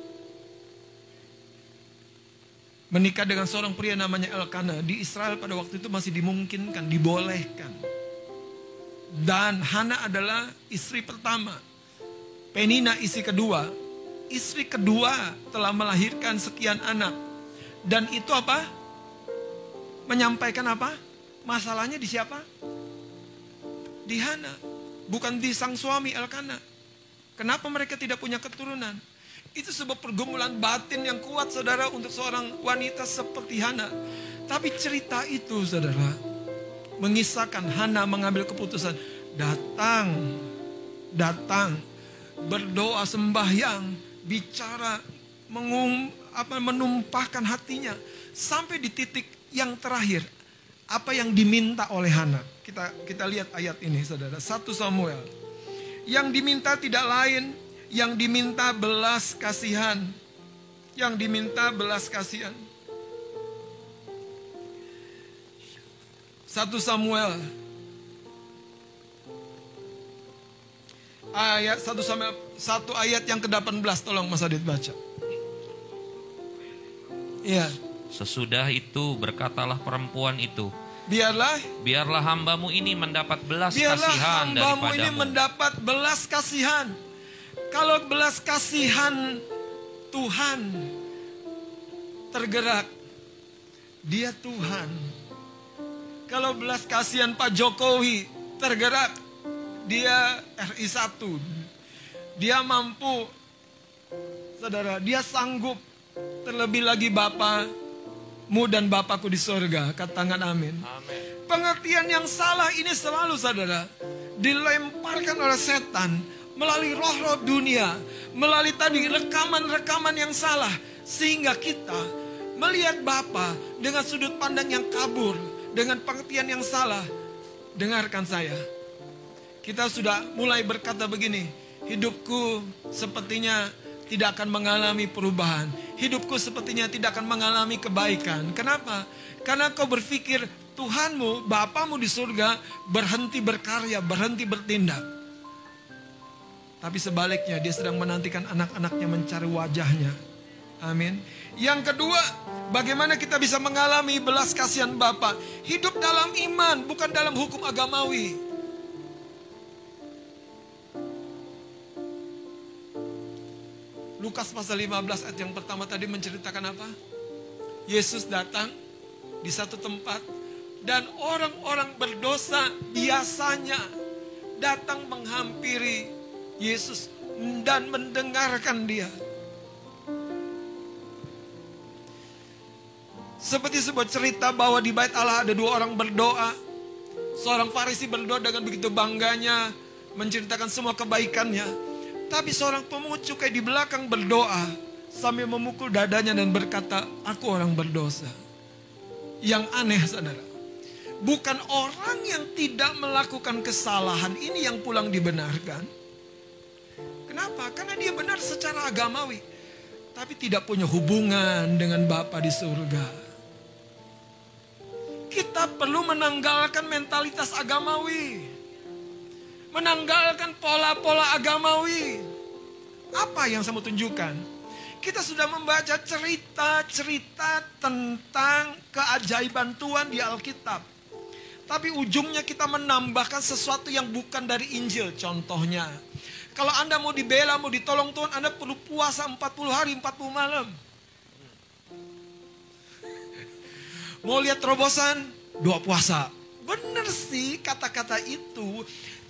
Menikah dengan seorang pria namanya Elkana di Israel pada waktu itu masih dimungkinkan, dibolehkan. Dan Hana adalah istri pertama. Penina istri kedua. Istri kedua telah melahirkan sekian anak. Dan itu apa? Menyampaikan apa? Masalahnya di siapa? Di Hana. Bukan di sang suami Elkana. Kenapa mereka tidak punya keturunan? Itu sebuah pergumulan batin yang kuat saudara untuk seorang wanita seperti Hana. Tapi cerita itu saudara mengisahkan Hana mengambil keputusan datang, datang, berdoa sembahyang, bicara, mengum, apa, menumpahkan hatinya sampai di titik yang terakhir apa yang diminta oleh Hana. Kita kita lihat ayat ini saudara 1 Samuel. Yang diminta tidak lain yang diminta belas kasihan. Yang diminta belas kasihan. 1 Samuel ayat 1 Samuel 1 ayat yang ke-18 tolong Mas Adit baca. Iya,
Sesudah itu berkatalah perempuan itu,
biarlah
biarlah hambamu ini mendapat belas
biarlah
kasihan
hambamu ini mendapat belas kasihan. Kalau belas kasihan Tuhan tergerak, dia Tuhan. Kalau belas kasihan Pak Jokowi tergerak, dia RI 1. Dia mampu, saudara, dia sanggup. Terlebih lagi Bapamu dan Bapakku di sorga, katakan amin.
Amin.
Pengertian yang salah ini selalu saudara dilemparkan oleh setan melalui roh-roh dunia, melalui tadi rekaman-rekaman yang salah sehingga kita melihat Bapa dengan sudut pandang yang kabur, dengan pengertian yang salah. Dengarkan saya. Kita sudah mulai berkata begini, hidupku sepertinya tidak akan mengalami perubahan. Hidupku sepertinya tidak akan mengalami kebaikan. Kenapa? Karena kau berpikir Tuhanmu, Bapamu di surga berhenti berkarya, berhenti bertindak. Tapi sebaliknya dia sedang menantikan anak-anaknya mencari wajahnya. Amin. Yang kedua, bagaimana kita bisa mengalami belas kasihan Bapa? Hidup dalam iman, bukan dalam hukum agamawi. Lukas pasal 15 ayat yang pertama tadi menceritakan apa? Yesus datang di satu tempat dan orang-orang berdosa biasanya datang menghampiri Yesus dan mendengarkan dia. Seperti sebuah cerita bahwa di bait Allah ada dua orang berdoa. Seorang Farisi berdoa dengan begitu bangganya menceritakan semua kebaikannya. Tapi seorang pemungut cukai di belakang berdoa sambil memukul dadanya dan berkata, aku orang berdosa. Yang aneh saudara. Bukan orang yang tidak melakukan kesalahan ini yang pulang dibenarkan. Kenapa? Karena dia benar secara agamawi. Tapi tidak punya hubungan dengan Bapa di surga. Kita perlu menanggalkan mentalitas agamawi. Menanggalkan pola-pola agamawi. Apa yang saya mau tunjukkan? Kita sudah membaca cerita-cerita tentang keajaiban Tuhan di Alkitab. Tapi ujungnya kita menambahkan sesuatu yang bukan dari Injil. Contohnya, kalau Anda mau dibela, mau ditolong Tuhan, Anda perlu puasa 40 hari, 40 malam. Mau lihat terobosan? Dua puasa. Benar sih kata-kata itu.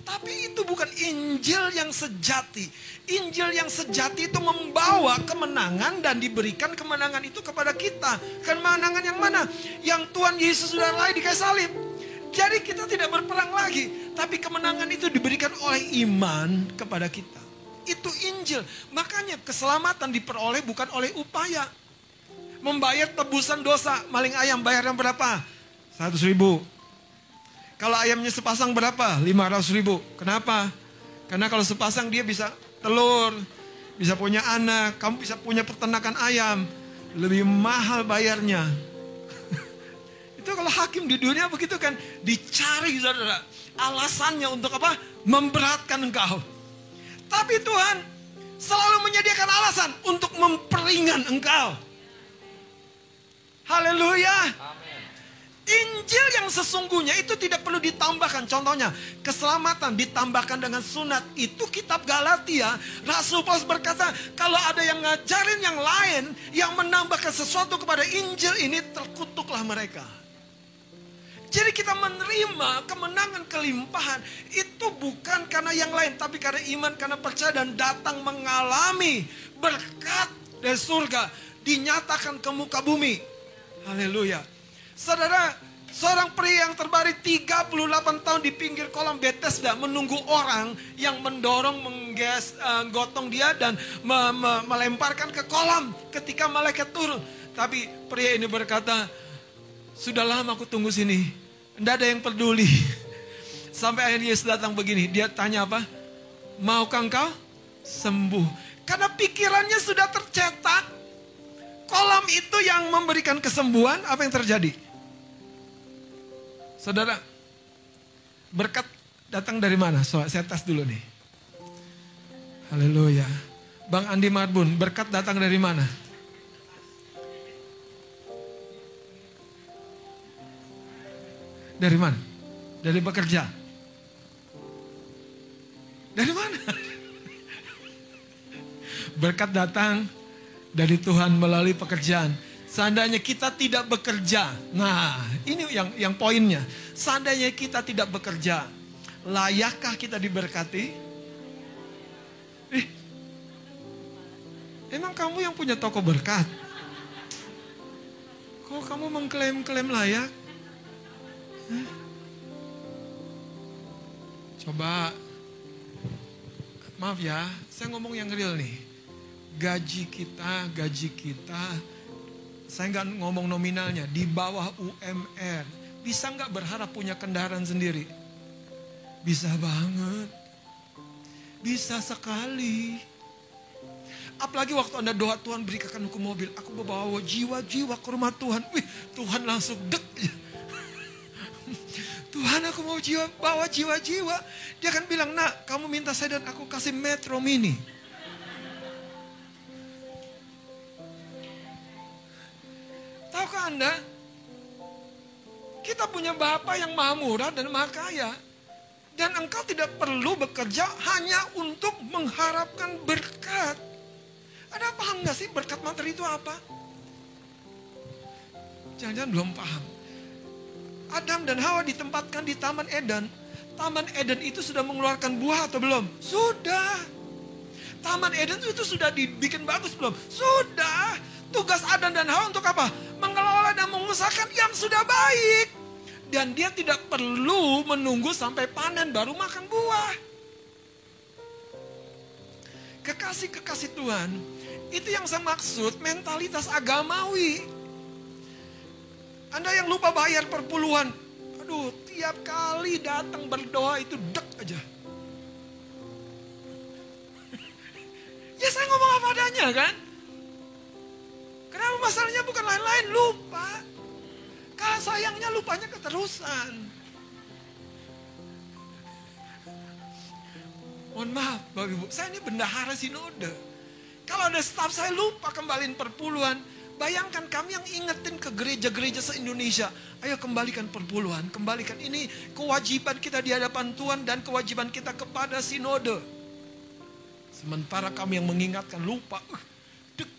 Tapi itu bukan Injil yang sejati. Injil yang sejati itu membawa kemenangan dan diberikan kemenangan itu kepada kita. Kemenangan yang mana? Yang Tuhan Yesus sudah raih di kayu salib. Jadi kita tidak berperang lagi. Tapi kemenangan itu diberikan oleh iman kepada kita. Itu Injil. Makanya keselamatan diperoleh bukan oleh upaya. Membayar tebusan dosa. Maling ayam bayar yang berapa? 100 ribu. Kalau ayamnya sepasang berapa? 500 ribu. Kenapa? Karena kalau sepasang dia bisa telur, bisa punya anak, kamu bisa punya peternakan ayam. Lebih mahal bayarnya. Itu kalau hakim di dunia begitu kan, dicari saudara. Alasannya untuk apa? Memberatkan engkau. Tapi Tuhan selalu menyediakan alasan untuk memperingan engkau. Haleluya. Injil yang sesungguhnya itu tidak perlu ditambahkan. Contohnya, keselamatan ditambahkan dengan sunat. Itu kitab Galatia. Rasul Paulus berkata, kalau ada yang ngajarin yang lain, yang menambahkan sesuatu kepada Injil ini, terkutuklah mereka. Jadi kita menerima kemenangan kelimpahan itu bukan karena yang lain, tapi karena iman, karena percaya dan datang mengalami berkat dari surga dinyatakan ke muka bumi. Haleluya. Saudara, seorang pria yang terbaring 38 tahun di pinggir kolam Bethesda menunggu orang yang mendorong mengges, uh, gotong dia dan me, me, melemparkan ke kolam ketika malaikat turun. Tapi pria ini berkata, sudah lama aku tunggu sini. Tidak ada yang peduli. Sampai akhirnya Yesus datang begini. Dia tanya apa? Maukah engkau sembuh? Karena pikirannya sudah tercetak. Kolam itu yang memberikan kesembuhan. Apa yang terjadi? Saudara, berkat datang dari mana? So, saya tes dulu nih. Haleluya. Bang Andi Marbun, berkat datang dari mana? Dari mana? Dari bekerja. Dari mana? Berkat datang dari Tuhan melalui pekerjaan. Seandainya kita tidak bekerja. Nah, ini yang yang poinnya. Seandainya kita tidak bekerja, layakkah kita diberkati? Eh, emang kamu yang punya toko berkat? Kok kamu mengklaim-klaim layak? Coba, maaf ya, saya ngomong yang real nih. Gaji kita, gaji kita, saya nggak ngomong nominalnya, di bawah UMR. Bisa nggak berharap punya kendaraan sendiri? Bisa banget. Bisa sekali. Apalagi waktu Anda doa Tuhan berikan aku mobil. Aku bawa jiwa-jiwa ke rumah Tuhan. Wih Tuhan langsung dek. Tuhan aku mau jiwa, bawa jiwa-jiwa. Dia akan bilang, nak kamu minta saya dan aku kasih metro mini. Tahukah Anda? Kita punya Bapak yang maha murah dan maha kaya. Dan engkau tidak perlu bekerja hanya untuk mengharapkan berkat. Ada paham gak sih berkat materi itu apa? Jangan-jangan belum paham. Adam dan Hawa ditempatkan di Taman Eden. Taman Eden itu sudah mengeluarkan buah atau belum? Sudah. Taman Eden itu sudah dibikin bagus belum? Sudah. Tugas Adam dan Hawa untuk apa? Mengelola dan mengusahakan yang sudah baik. Dan dia tidak perlu menunggu sampai panen baru makan buah. Kekasih-kekasih Tuhan, itu yang saya maksud mentalitas agamawi. Anda yang lupa bayar perpuluhan, aduh tiap kali datang berdoa itu dek aja. ya saya ngomong apa adanya kan? Kenapa masalahnya bukan lain-lain, lupa. Kalau sayangnya lupanya keterusan. Mohon maaf Bapak Ibu, saya ini bendahara sinode. Kalau ada staf saya lupa kembaliin perpuluhan, Bayangkan kami yang ingetin ke gereja-gereja se-Indonesia. Ayo kembalikan perpuluhan, kembalikan. Ini kewajiban kita di hadapan Tuhan dan kewajiban kita kepada sinode. Sementara kami yang mengingatkan lupa. Uh, dek.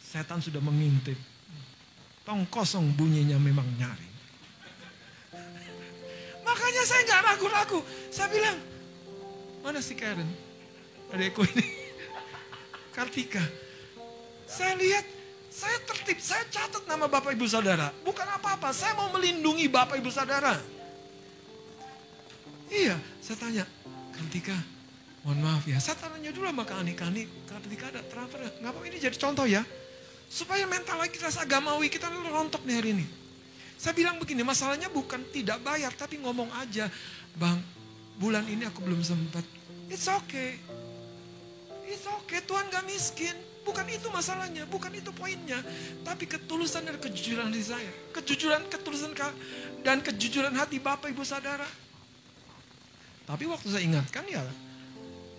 Setan sudah mengintip. Tong kosong bunyinya memang nyaring. Makanya saya nggak ragu-ragu. Saya bilang, mana si Karen? Adekku ini. Kartika. Saya lihat, saya tertib, saya catat nama Bapak Ibu Saudara. Bukan apa-apa, saya mau melindungi Bapak Ibu Saudara. Iya, saya tanya, Kartika, mohon maaf ya. Saya tanya dulu sama Kak Ani, Kak Ani, ada transfer nggak apa ini jadi contoh ya. Supaya mental kita agamawi, kita rontok nih hari ini. Saya bilang begini, masalahnya bukan tidak bayar, tapi ngomong aja. Bang, bulan ini aku belum sempat. It's okay. It's okay, Tuhan gak miskin. Bukan itu masalahnya, bukan itu poinnya. Tapi ketulusan dan kejujuran di saya. Kejujuran, ketulusan dan kejujuran hati Bapak Ibu Saudara. Tapi waktu saya ingatkan ya,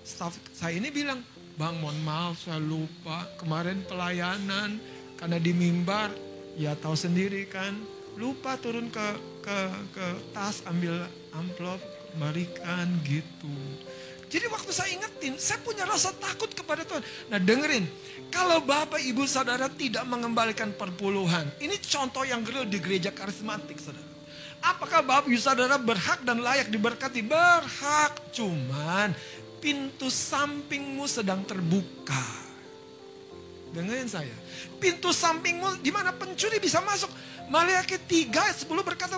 staff saya ini bilang, Bang mohon maaf saya lupa kemarin pelayanan karena di mimbar ya tahu sendiri kan lupa turun ke ke ke tas ambil amplop berikan gitu. Jadi waktu saya ingetin, saya punya rasa takut kepada Tuhan. Nah dengerin, kalau Bapak Ibu Saudara tidak mengembalikan perpuluhan, ini contoh yang real di gereja karismatik Saudara. Apakah Bapak Ibu Saudara berhak dan layak diberkati? Berhak, cuman pintu sampingmu sedang terbuka. Dengerin saya. Pintu sampingmu di mana pencuri bisa masuk. Maliaki 3 10 berkata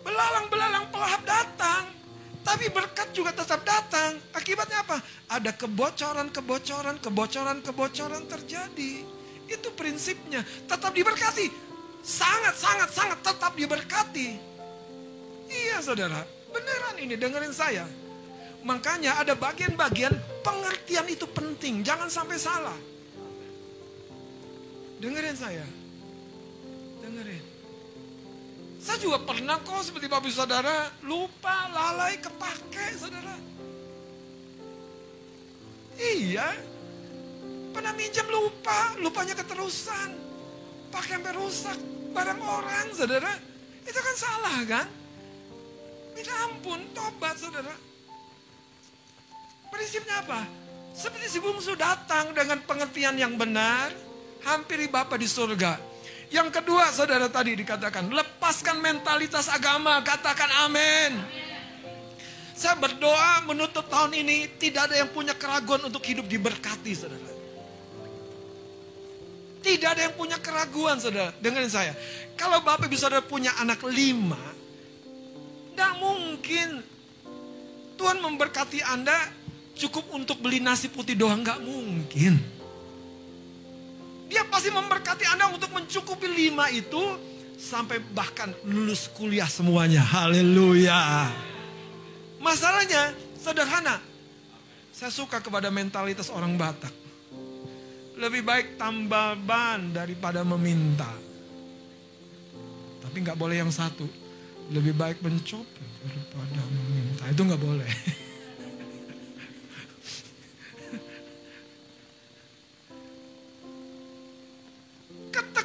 belalang-belalang pelahap datang. Tapi berkat juga tetap datang. Akibatnya apa? Ada kebocoran, kebocoran, kebocoran, kebocoran terjadi. Itu prinsipnya. Tetap diberkati. Sangat, sangat, sangat tetap diberkati. Iya saudara. Beneran ini dengerin saya. Makanya ada bagian-bagian pengertian itu penting. Jangan sampai salah. Dengerin saya. Dengerin. Saya juga pernah kok seperti bapak saudara lupa lalai kepake saudara. Iya. Pernah minjem lupa, lupanya keterusan. Pakai sampai rusak barang orang saudara. Itu kan salah kan? Minta ampun, tobat saudara. Prinsipnya apa? Seperti si bungsu datang dengan pengertian yang benar, hampiri Bapak di surga. Yang kedua saudara tadi dikatakan, lepaskan mentalitas agama, katakan amin. Saya berdoa menutup tahun ini tidak ada yang punya keraguan untuk hidup diberkati saudara. Tidak ada yang punya keraguan saudara, dengerin saya. Kalau Bapak bisa saudara punya anak lima, tidak mungkin Tuhan memberkati Anda cukup untuk beli nasi putih doang, nggak mungkin. Dia pasti memberkati Anda untuk mencukupi lima itu sampai bahkan lulus kuliah semuanya. Haleluya. Masalahnya sederhana. Saya suka kepada mentalitas orang Batak. Lebih baik tambah ban daripada meminta. Tapi nggak boleh yang satu. Lebih baik mencopot daripada meminta. Itu nggak boleh.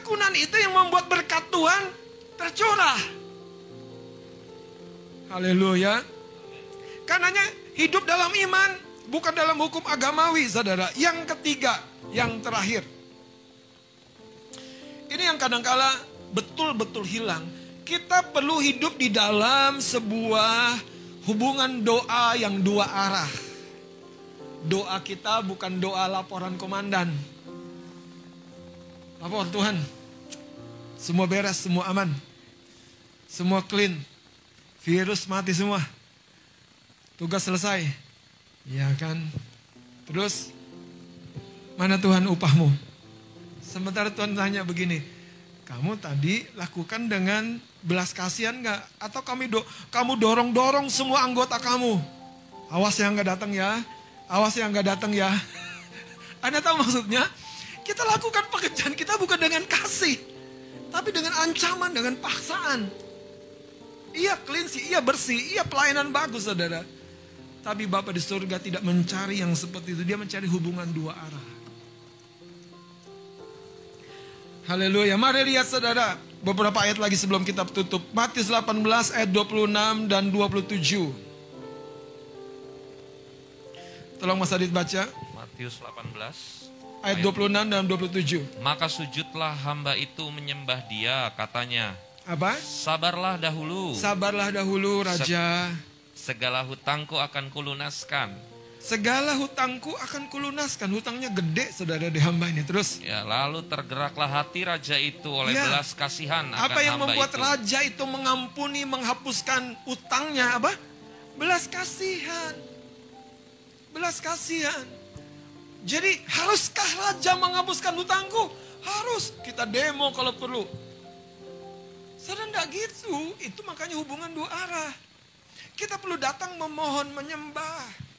Ketekunan itu yang membuat berkat Tuhan tercurah. Haleluya. Karenanya hidup dalam iman bukan dalam hukum agamawi, saudara. Yang ketiga, yang terakhir. Ini yang kadangkala betul-betul hilang. Kita perlu hidup di dalam sebuah hubungan doa yang dua arah. Doa kita bukan doa laporan komandan. Lapor Tuhan, semua beres, semua aman. Semua clean. Virus mati semua. Tugas selesai. Ya kan? Terus, mana Tuhan upahmu? Sementara Tuhan tanya begini, kamu tadi lakukan dengan belas kasihan nggak? Atau kami do, kamu dorong-dorong semua anggota kamu? Awas yang nggak datang ya, awas yang nggak datang ya. Anda tahu maksudnya? Kita lakukan pekerjaan kita bukan dengan kasih, tapi dengan ancaman, dengan paksaan. Clean sih, iya bersih, iya pelayanan bagus saudara. Tapi Bapak di surga tidak mencari yang seperti itu. Dia mencari hubungan dua arah. Haleluya. Mari lihat saudara. Beberapa ayat lagi sebelum kita tutup. Matius 18 ayat 26 dan 27. Tolong Mas Adit baca.
Matius 18
Ayat 26 dan 27.
Maka sujudlah hamba itu menyembah dia, katanya,
Apa?
Sabarlah dahulu,
Sabarlah dahulu Raja.
segala hutangku akan kulunaskan.
Segala hutangku akan kulunaskan. Hutangnya gede saudara di hamba ini. Terus.
Ya, lalu tergeraklah hati raja itu oleh
Ya.
belas kasihan akan
Apa yang
hamba
membuat
itu.
raja itu mengampuni, menghapuskan utangnya? Apa? Belas kasihan. Belas kasihan. Jadi haruskah raja menghapuskan utangku? Harus. Kita demo kalau perlu. Saudara enggak gitu. Itu makanya hubungan dua arah. Kita perlu datang memohon, menyembah.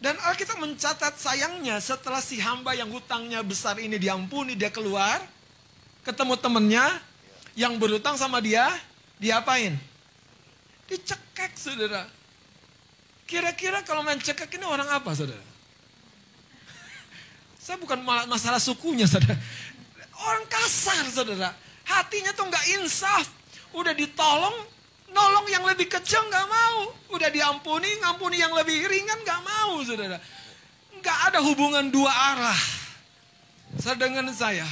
Dan Alkitab mencatat sayangnya setelah si hamba yang hutangnya besar ini diampuni, dia keluar. Ketemu temennya yang berutang sama dia, diapain? Dicekek saudara. Kira-kira kalau main cekek ini orang apa saudara? Saya bukan ma- masalah sukunya saudara. Orang kasar saudara. Hatinya tuh nggak insaf. Udah ditolong, nolong yang lebih kecil nggak mau. Udah diampuni, ngampuni yang lebih ringan nggak mau saudara. Nggak ada hubungan dua arah. Saya dengan saya.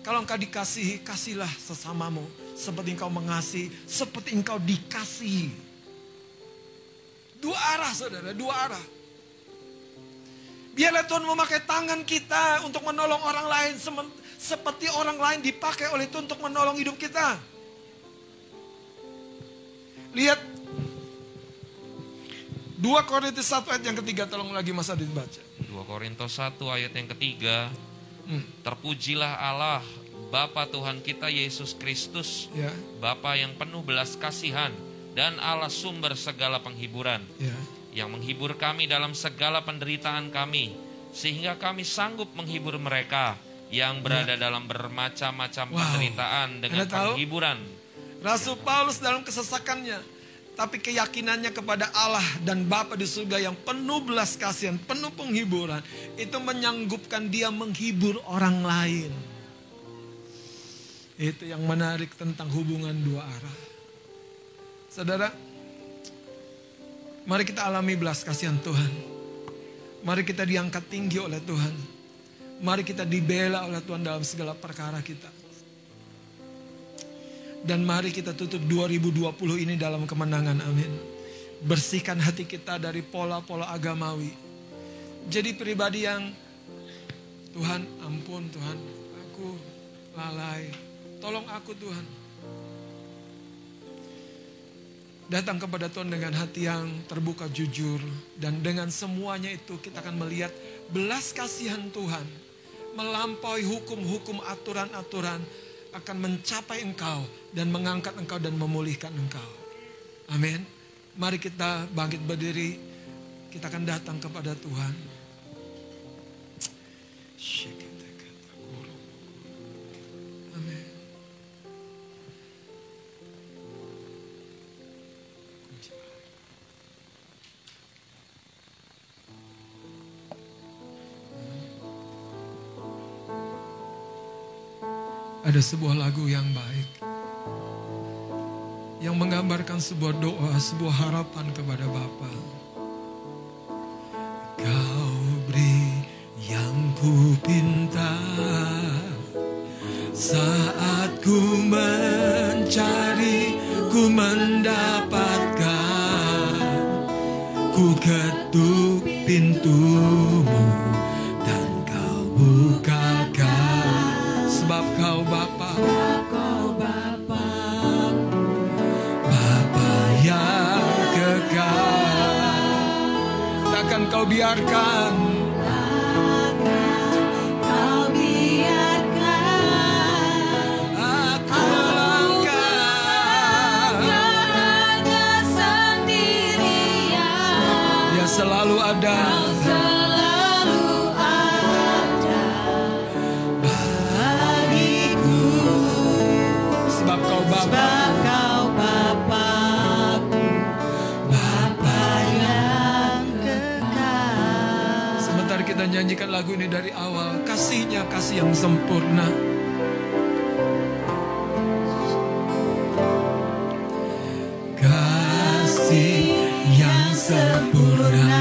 Kalau engkau dikasihi, kasihlah sesamamu. Seperti engkau mengasihi, seperti engkau dikasihi. Dua arah saudara, dua arah. Biarlah Tuhan memakai tangan kita untuk menolong orang lain. Seperti orang lain dipakai oleh Tuhan untuk menolong hidup kita. Lihat 2 Korintus 1 ayat yang ketiga tolong lagi Mas Adit baca.
2 Korintus 1 ayat yang ketiga.
Hmm.
Terpujilah Allah, Bapa Tuhan kita Yesus Kristus,
Ya,
Bapa yang penuh belas kasihan dan Allah sumber segala penghiburan,
ya.
Yang menghibur kami dalam segala penderitaan kami, sehingga kami sanggup menghibur mereka yang berada dalam bermacam-macam
Wow.
penderitaan dengan
Anda
penghiburan.
Rasul Paulus dalam kesesakannya, tapi keyakinannya kepada Allah dan Bapa di surga yang penuh belas kasihan, penuh penghiburan, itu menyanggupkan dia menghibur orang lain. Itu yang menarik tentang hubungan dua arah. Saudara, mari kita alami belas kasihan Tuhan. Mari kita diangkat tinggi oleh Tuhan. Mari kita dibela oleh Tuhan dalam segala perkara kita. Dan mari kita tutup 2020 ini dalam kemenangan. Amin. Bersihkan hati kita dari pola-pola agamawi. Jadi pribadi yang Tuhan ampun Tuhan. Aku lalai. Tolong aku Tuhan. Datang kepada Tuhan dengan hati yang terbuka jujur. Dan dengan semuanya itu kita akan melihat belas kasihan Tuhan. Melampaui hukum-hukum aturan-aturan akan mencapai engkau dan mengangkat engkau dan memulihkan engkau. Amin. Mari kita bangkit berdiri. Kita akan datang kepada Tuhan. Amin. Ada sebuah lagu yang baik. Yang menggambarkan sebuah doa, sebuah harapan kepada Bapa. Kau beri yang ku pinta. Saat ku mencari, ku mendapatkan, ku ketuk pintumu Takkan menyanyikan lagu ini dari awal. Kasihnya kasih yang sempurna.
Kasih yang
sempurna.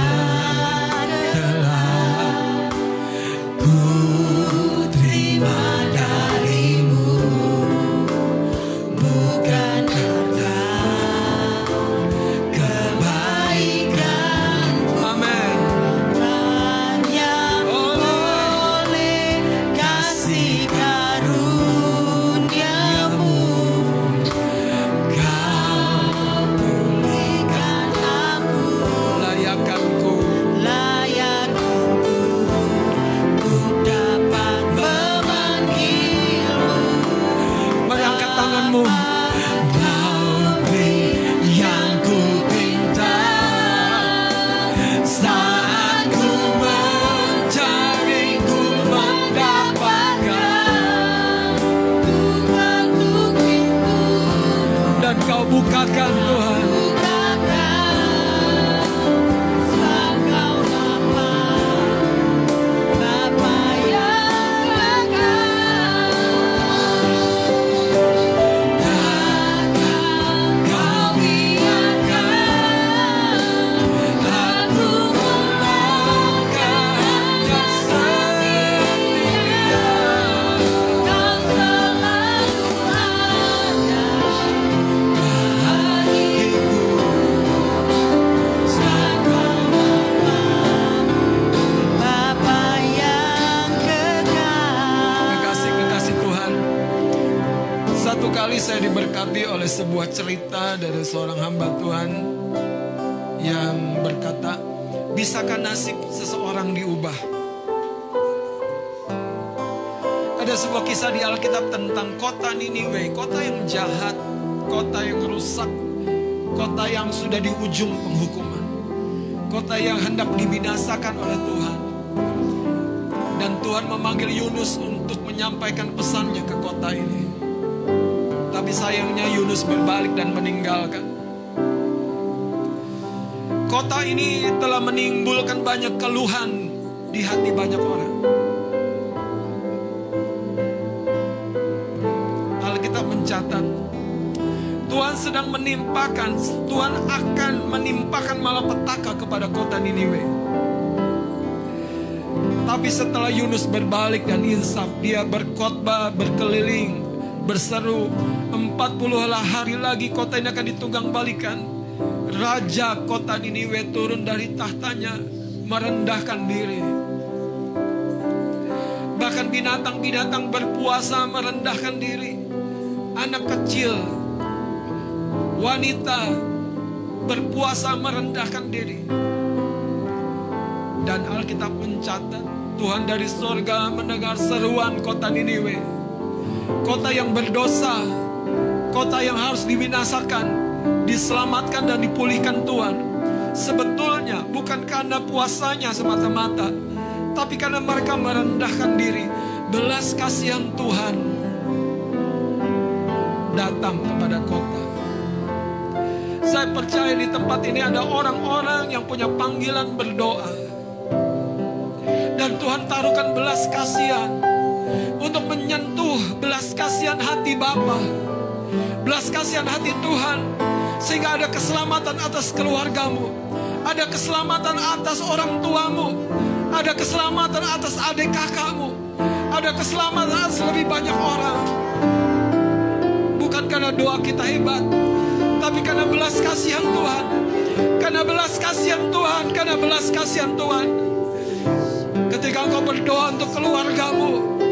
Kali saya diberkati oleh sebuah cerita dari seorang hamba Tuhan Yang berkata Bisakah nasib seseorang diubah? Ada sebuah kisah di Alkitab tentang kota Niniwe Kota yang jahat Kota yang rusak Kota yang sudah di ujung penghukuman Kota yang hendak dibinasakan oleh Tuhan dan Tuhan memanggil Yunus untuk menyampaikan pesannya ke kota ini. Tapi sayangnya Yunus berbalik dan meninggalkan. Kota ini telah menimbulkan banyak keluhan di hati banyak orang. Alkitab mencatat Tuhan sedang menimpakan, Tuhan akan menimpakan malapetaka kepada kota Niniwe. Tapi setelah Yunus berbalik dan insaf, dia berkhotbah, berkeliling, berseru. 40 hari lagi kota ini akan ditunggang balikan. Raja kota Niniwe turun dari tahtanya, merendahkan diri. Bahkan binatang-binatang berpuasa merendahkan diri. Anak kecil, wanita berpuasa merendahkan diri. Dan Alkitab mencatat Tuhan dari sorga mendengar seruan kota Niniwe Kota yang berdosa Kota yang harus dibinasakan Diselamatkan dan dipulihkan Tuhan. Sebetulnya bukan karena puasanya semata-mata Tapi karena mereka merendahkan diri. Belas kasihan Tuhan Datang kepada kota. Saya percaya di tempat ini ada orang-orang yang punya panggilan berdoa. Dan Tuhan taruhkan belas kasihan untuk menyentuh belas kasihan hati Bapa, belas kasihan hati Tuhan, sehingga ada keselamatan atas keluargamu, ada keselamatan atas orang tuamu, ada keselamatan atas adik kakakmu, ada keselamatan atas lebih banyak orang. Bukan karena doa kita hebat, tapi karena belas kasihan Tuhan, karena belas kasihan Tuhan, karena belas kasihan Tuhan. Ketika engkau berdoa untuk keluargamu,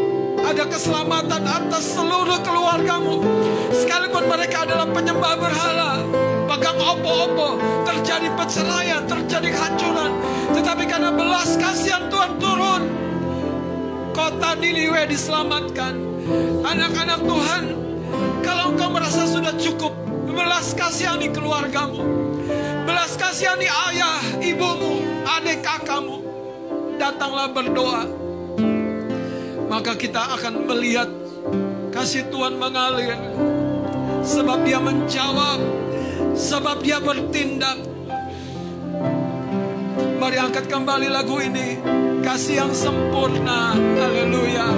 ada keselamatan atas seluruh keluargamu. Sekalipun mereka adalah penyembah berhala, pegang opo-opo, terjadi perceraian, terjadi kehancuran. Tetapi karena belas kasihan Tuhan turun, kota Niniwe diselamatkan. Anak-anak Tuhan, kalau engkau merasa sudah cukup, belas kasihani keluargamu, belas kasihani ayah, ibumu, adik kakakmu, datanglah berdoa. Maka kita akan melihat kasih Tuhan mengalir. Sebab dia menjawab. Sebab dia bertindak. Mari angkat kembali lagu ini. Kasih yang sempurna. Haleluya.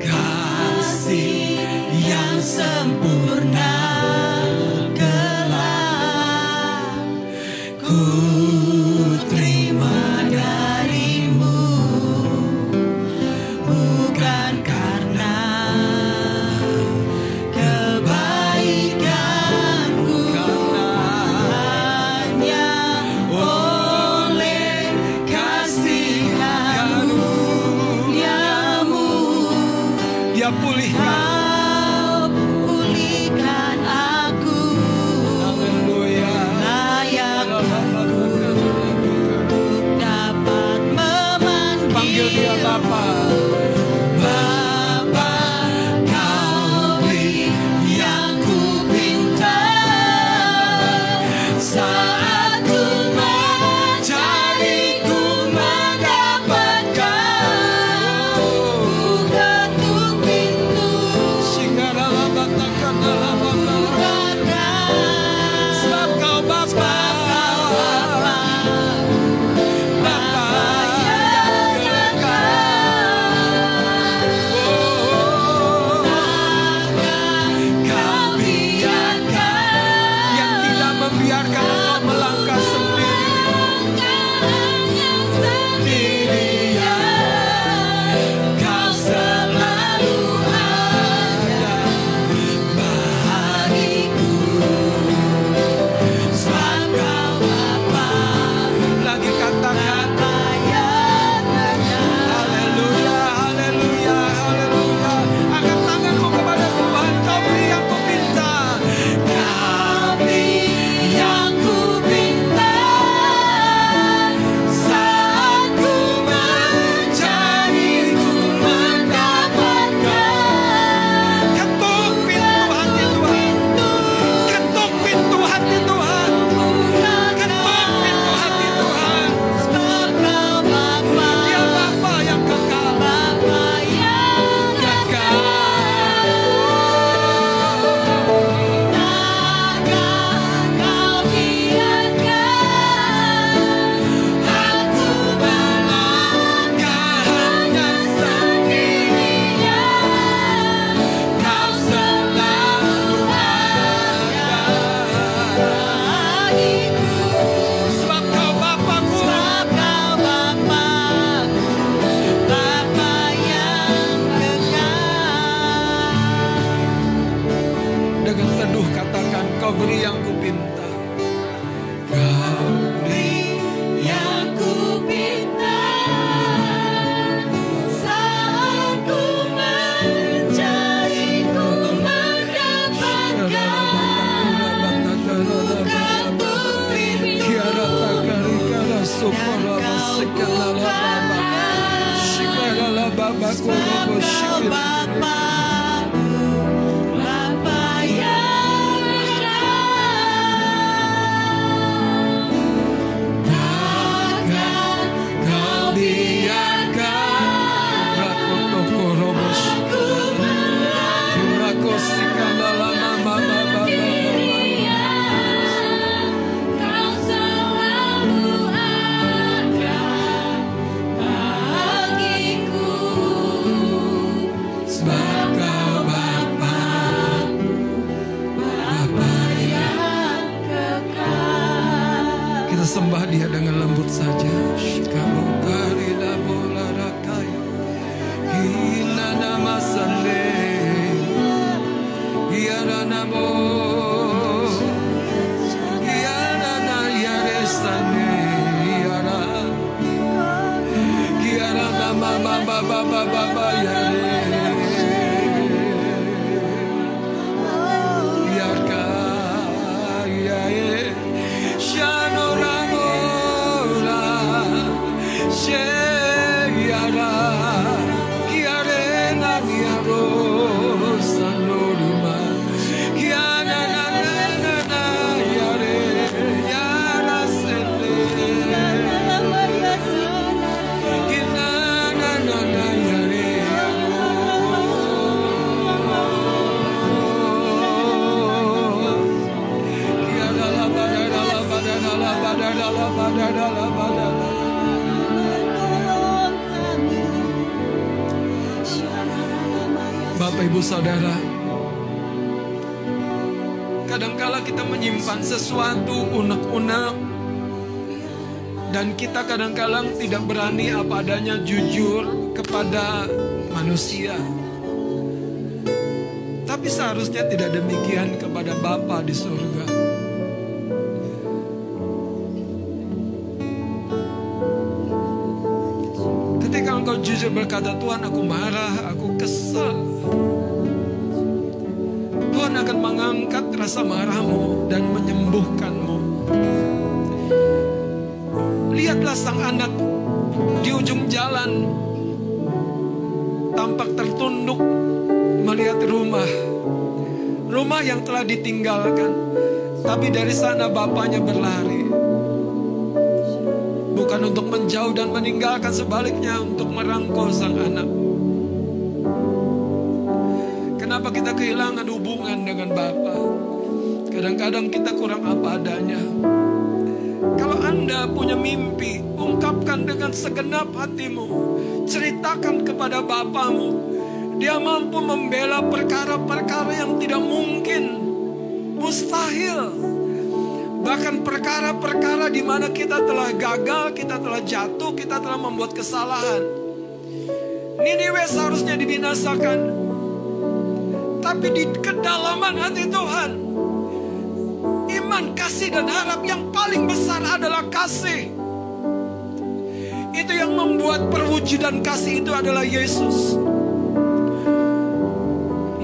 kasih yang sempurna kelak ku
Bapak Ibu Saudara, kadangkala kita menyimpan sesuatu unek-unek dan kita kadang-kadang tidak berani apa adanya jujur kepada manusia. Tapi seharusnya tidak demikian kepada Bapa di surga. Jujur berkata, Tuhan aku marah, aku kesal. Tuhan akan mengangkat rasa marahmu dan menyembuhkanmu. Lihatlah sang anak di ujung jalan tampak tertunduk melihat rumah. Rumah yang telah ditinggalkan. Tapi dari sana bapaknya berlari. Bukan untuk menjauh dan meninggalkan sebaliknya untuk merangkul sang anak. Kenapa kita kehilangan hubungan dengan Bapa? Kadang-kadang kita kurang apa adanya. Kalau Anda punya mimpi, ungkapkan dengan segenap hatimu. Ceritakan kepada Bapamu. Dia mampu membela perkara-perkara yang tidak mungkin. Mustahil. Bahkan perkara-perkara di mana kita telah gagal, kita telah jatuh, kita telah membuat kesalahan. Niniwe seharusnya dibinasakan. Tapi di kedalaman hati Tuhan, iman, kasih, dan harap yang paling besar adalah kasih. Itu yang membuat perwujudan kasih itu adalah Yesus.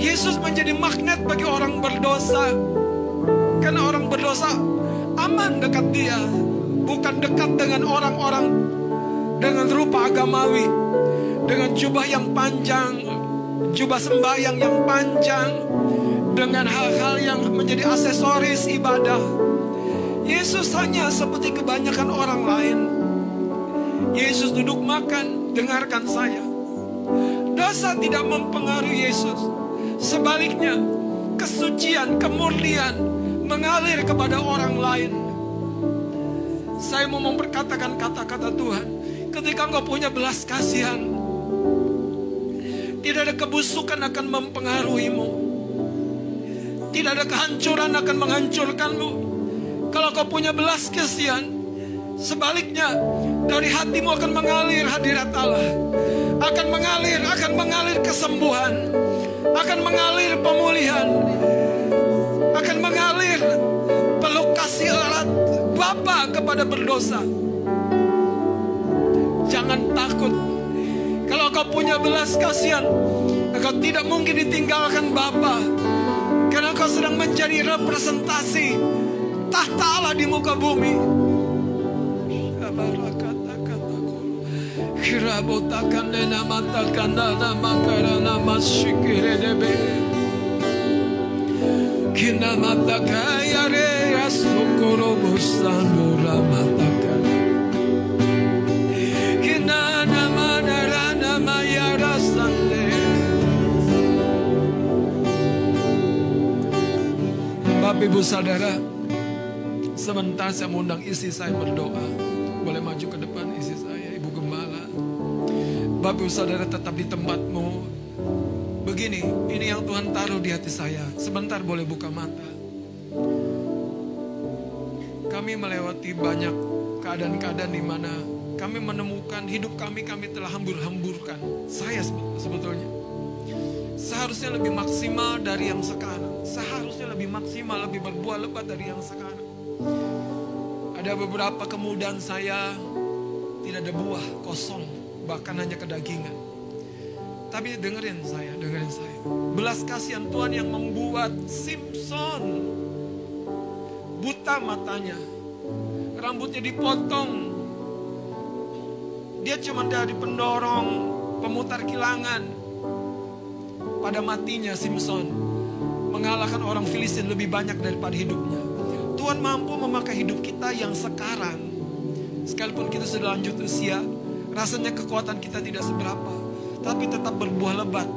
Yesus menjadi magnet bagi orang berdosa. Karena orang berdosa aman dekat dia. Bukan dekat dengan orang-orang dengan rupa agamawi. Dengan jubah yang panjang. Jubah sembahyang yang panjang. Dengan hal-hal yang menjadi aksesoris ibadah. Yesus hanya seperti kebanyakan orang lain. Yesus duduk makan, dengarkan saya. Dosa tidak mempengaruhi Yesus. Sebaliknya, kesucian, kemurnian mengalir kepada orang lain. Saya mau memperkatakan kata-kata Tuhan. Ketika engkau punya belas kasihan, tidak ada kebusukan akan mempengaruhimu. Tidak ada kehancuran akan menghancurkanmu. Kalau kau punya belas kasihan, sebaliknya dari hatimu akan mengalir hadirat Allah. Akan mengalir, akan mengalir kesembuhan. Akan mengalir pemulihan. Akan mengalir peluk kasih erat Bapa kepada berdosa. Jangan takut. Kalau kau punya belas kasihan, kau tidak mungkin ditinggalkan Bapa. Karena kau sedang menjadi representasi tahta Allah di muka bumi. Rabotakan dena matakan dana makarana masikire debe. Bapak Ibu Saudara, sebentar saya mengundang isi saya berdoa. Boleh maju ke depan isi saya, Ibu Gembala. Bapak Ibu Saudara tetap di tempatmu. Begini, ini yang Tuhan taruh di hati saya. Sebentar boleh buka mata. Kami melewati banyak keadaan-keadaan di mana kami menemukan hidup kami kami telah hambur-hamburkan. Saya sebe- sebetulnya seharusnya lebih maksimal dari yang sekarang. Seharusnya lebih maksimal, lebih berbuah lebat dari yang sekarang. Ada beberapa kemudahan saya tidak ada buah, kosong, bahkan hanya kedagingan. Tapi dengerin saya, dengerin saya. Belas kasihan Tuhan yang membuat Simpson buta matanya. Rambutnya dipotong. Dia cuma dari pendorong, pemutar kilangan. Pada matinya Simpson mengalahkan orang Filistin lebih banyak daripada hidupnya. Tuhan mampu memakai hidup kita yang sekarang. Sekalipun kita sudah lanjut usia, rasanya kekuatan kita tidak seberapa. Tapi tetap berbuah lebat.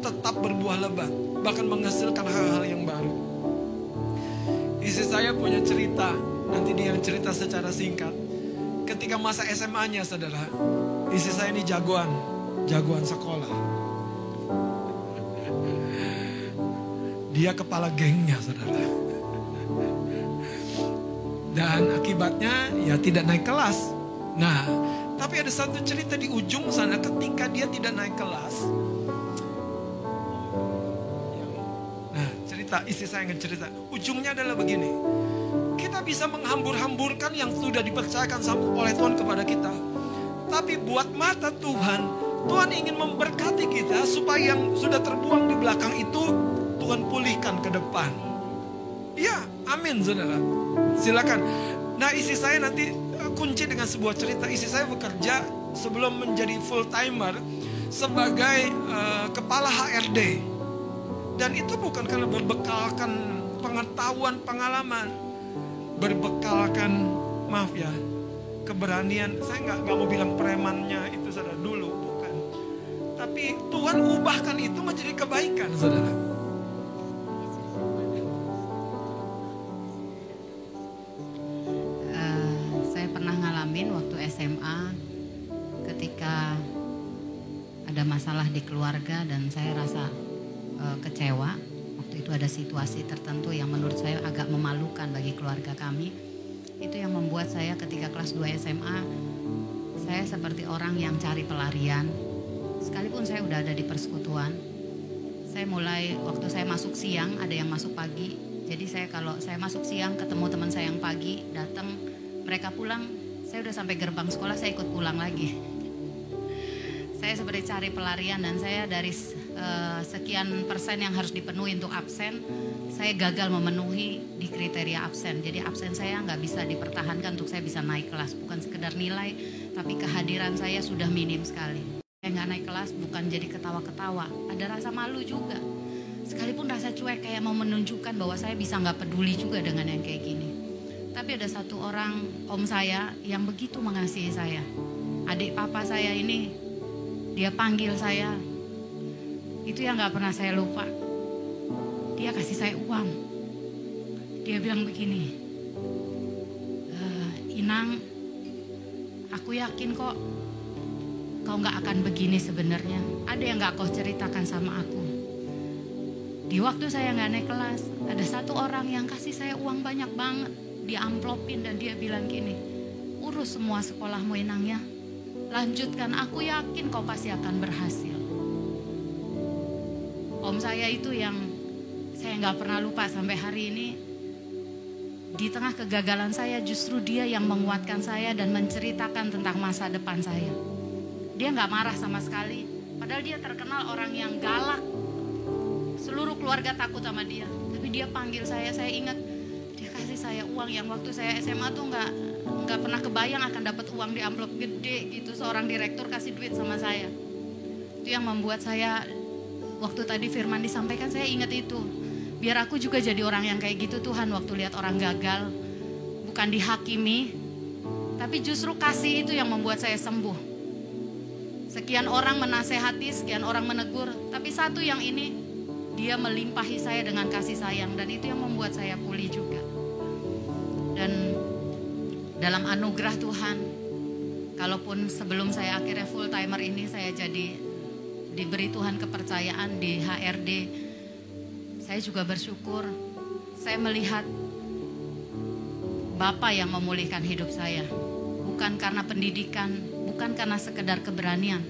Tetap berbuah lebat. Bahkan menghasilkan hal-hal yang baru. Istri saya punya cerita. Nanti dia yang cerita secara singkat. Ketika masa SMA-nya saudara. Istri saya ini jagoan. Jagoan sekolah. Dia kepala gengnya saudara. Dan akibatnya ya tidak naik kelas. Nah, tapi ada satu cerita di ujung sana ketika dia tidak naik kelas. Nah, cerita istri saya cerita. Ujungnya adalah begini. Kita bisa menghambur-hamburkan yang sudah dipercayakan oleh Tuhan kepada kita. Tapi buat mata Tuhan, Tuhan ingin memberkati kita supaya yang sudah terbuang di belakang itu Tuhan pulihkan ke depan. Iya, amin saudara. Silakan. Nah istri saya nanti kunci dengan sebuah cerita. Istri saya bekerja sebelum menjadi full timer sebagai eh, kepala HRD. Dan itu bukan karena berbekalkan pengetahuan, pengalaman. Berbekalkan, maaf ya, keberanian. Saya nggak nggak mau bilang premannya itu saudara dulu, bukan. Tapi Tuhan ubahkan itu menjadi kebaikan, saudara.
Masalah di keluarga dan saya rasa eh, kecewa. Waktu itu ada situasi tertentu yang menurut saya agak memalukan bagi keluarga kami. Itu yang membuat saya ketika kelas 2 SMA saya seperti orang yang cari pelarian. Sekalipun saya udah ada di persekutuan, saya mulai waktu saya masuk siang ada yang masuk pagi jadi saya kalau saya masuk siang ketemu teman saya yang pagi datang mereka pulang saya udah sampai gerbang sekolah saya ikut pulang lagi saya seperti cari pelarian dan saya dari eh, sekian persen yang harus dipenuhi untuk absen saya gagal memenuhi di kriteria absen. Jadi absen saya nggak bisa dipertahankan untuk saya bisa naik kelas. Bukan sekedar nilai tapi kehadiran saya sudah minim sekali. Saya nggak naik kelas bukan jadi ketawa-ketawa. Ada rasa malu juga. Sekalipun rasa cuek kayak mau menunjukkan bahwa saya bisa nggak peduli juga dengan yang kayak gini. Tapi ada satu orang om saya yang begitu mengasihi saya. Adik papa saya ini dia panggil saya itu yang nggak pernah saya lupa dia kasih saya uang dia bilang begini "Eh, Inang aku yakin kok kau nggak akan begini sebenarnya. Ada yang nggak kau ceritakan sama aku. Di waktu saya nggak naik kelas, ada satu orang yang kasih saya uang banyak banget. Dia amplopin dan dia bilang gini, urus semua sekolahmu Inang ya. Lanjutkan, aku yakin kau pasti akan berhasil. Om saya itu yang saya nggak pernah lupa sampai hari ini. Di tengah kegagalan saya justru dia yang menguatkan saya dan menceritakan tentang masa depan saya. Dia nggak marah sama sekali. Padahal dia terkenal orang yang galak. Seluruh keluarga takut sama dia. Tapi dia panggil saya, saya ingat dia kasih saya uang yang waktu saya SMA tuh nggak nggak pernah kebayang akan dapat uang di amplop gede gitu. Seorang direktur kasih duit sama saya. Itu yang membuat saya waktu tadi firman disampaikan saya ingat itu. Biar aku juga jadi orang yang kayak gitu Tuhan waktu lihat orang gagal. Bukan dihakimi tapi justru kasih itu yang membuat saya sembuh. Sekian orang menasehati sekian orang menegur tapi satu yang ini dia melimpahi saya dengan kasih sayang dan itu yang membuat saya pulih juga. Dan dalam anugerah Tuhan kalaupun sebelum saya akhirnya full timer ini saya jadi diberi Tuhan kepercayaan di HRD saya juga bersyukur saya melihat Bapak yang memulihkan hidup saya. Bukan karena pendidikan bukan karena sekedar keberanian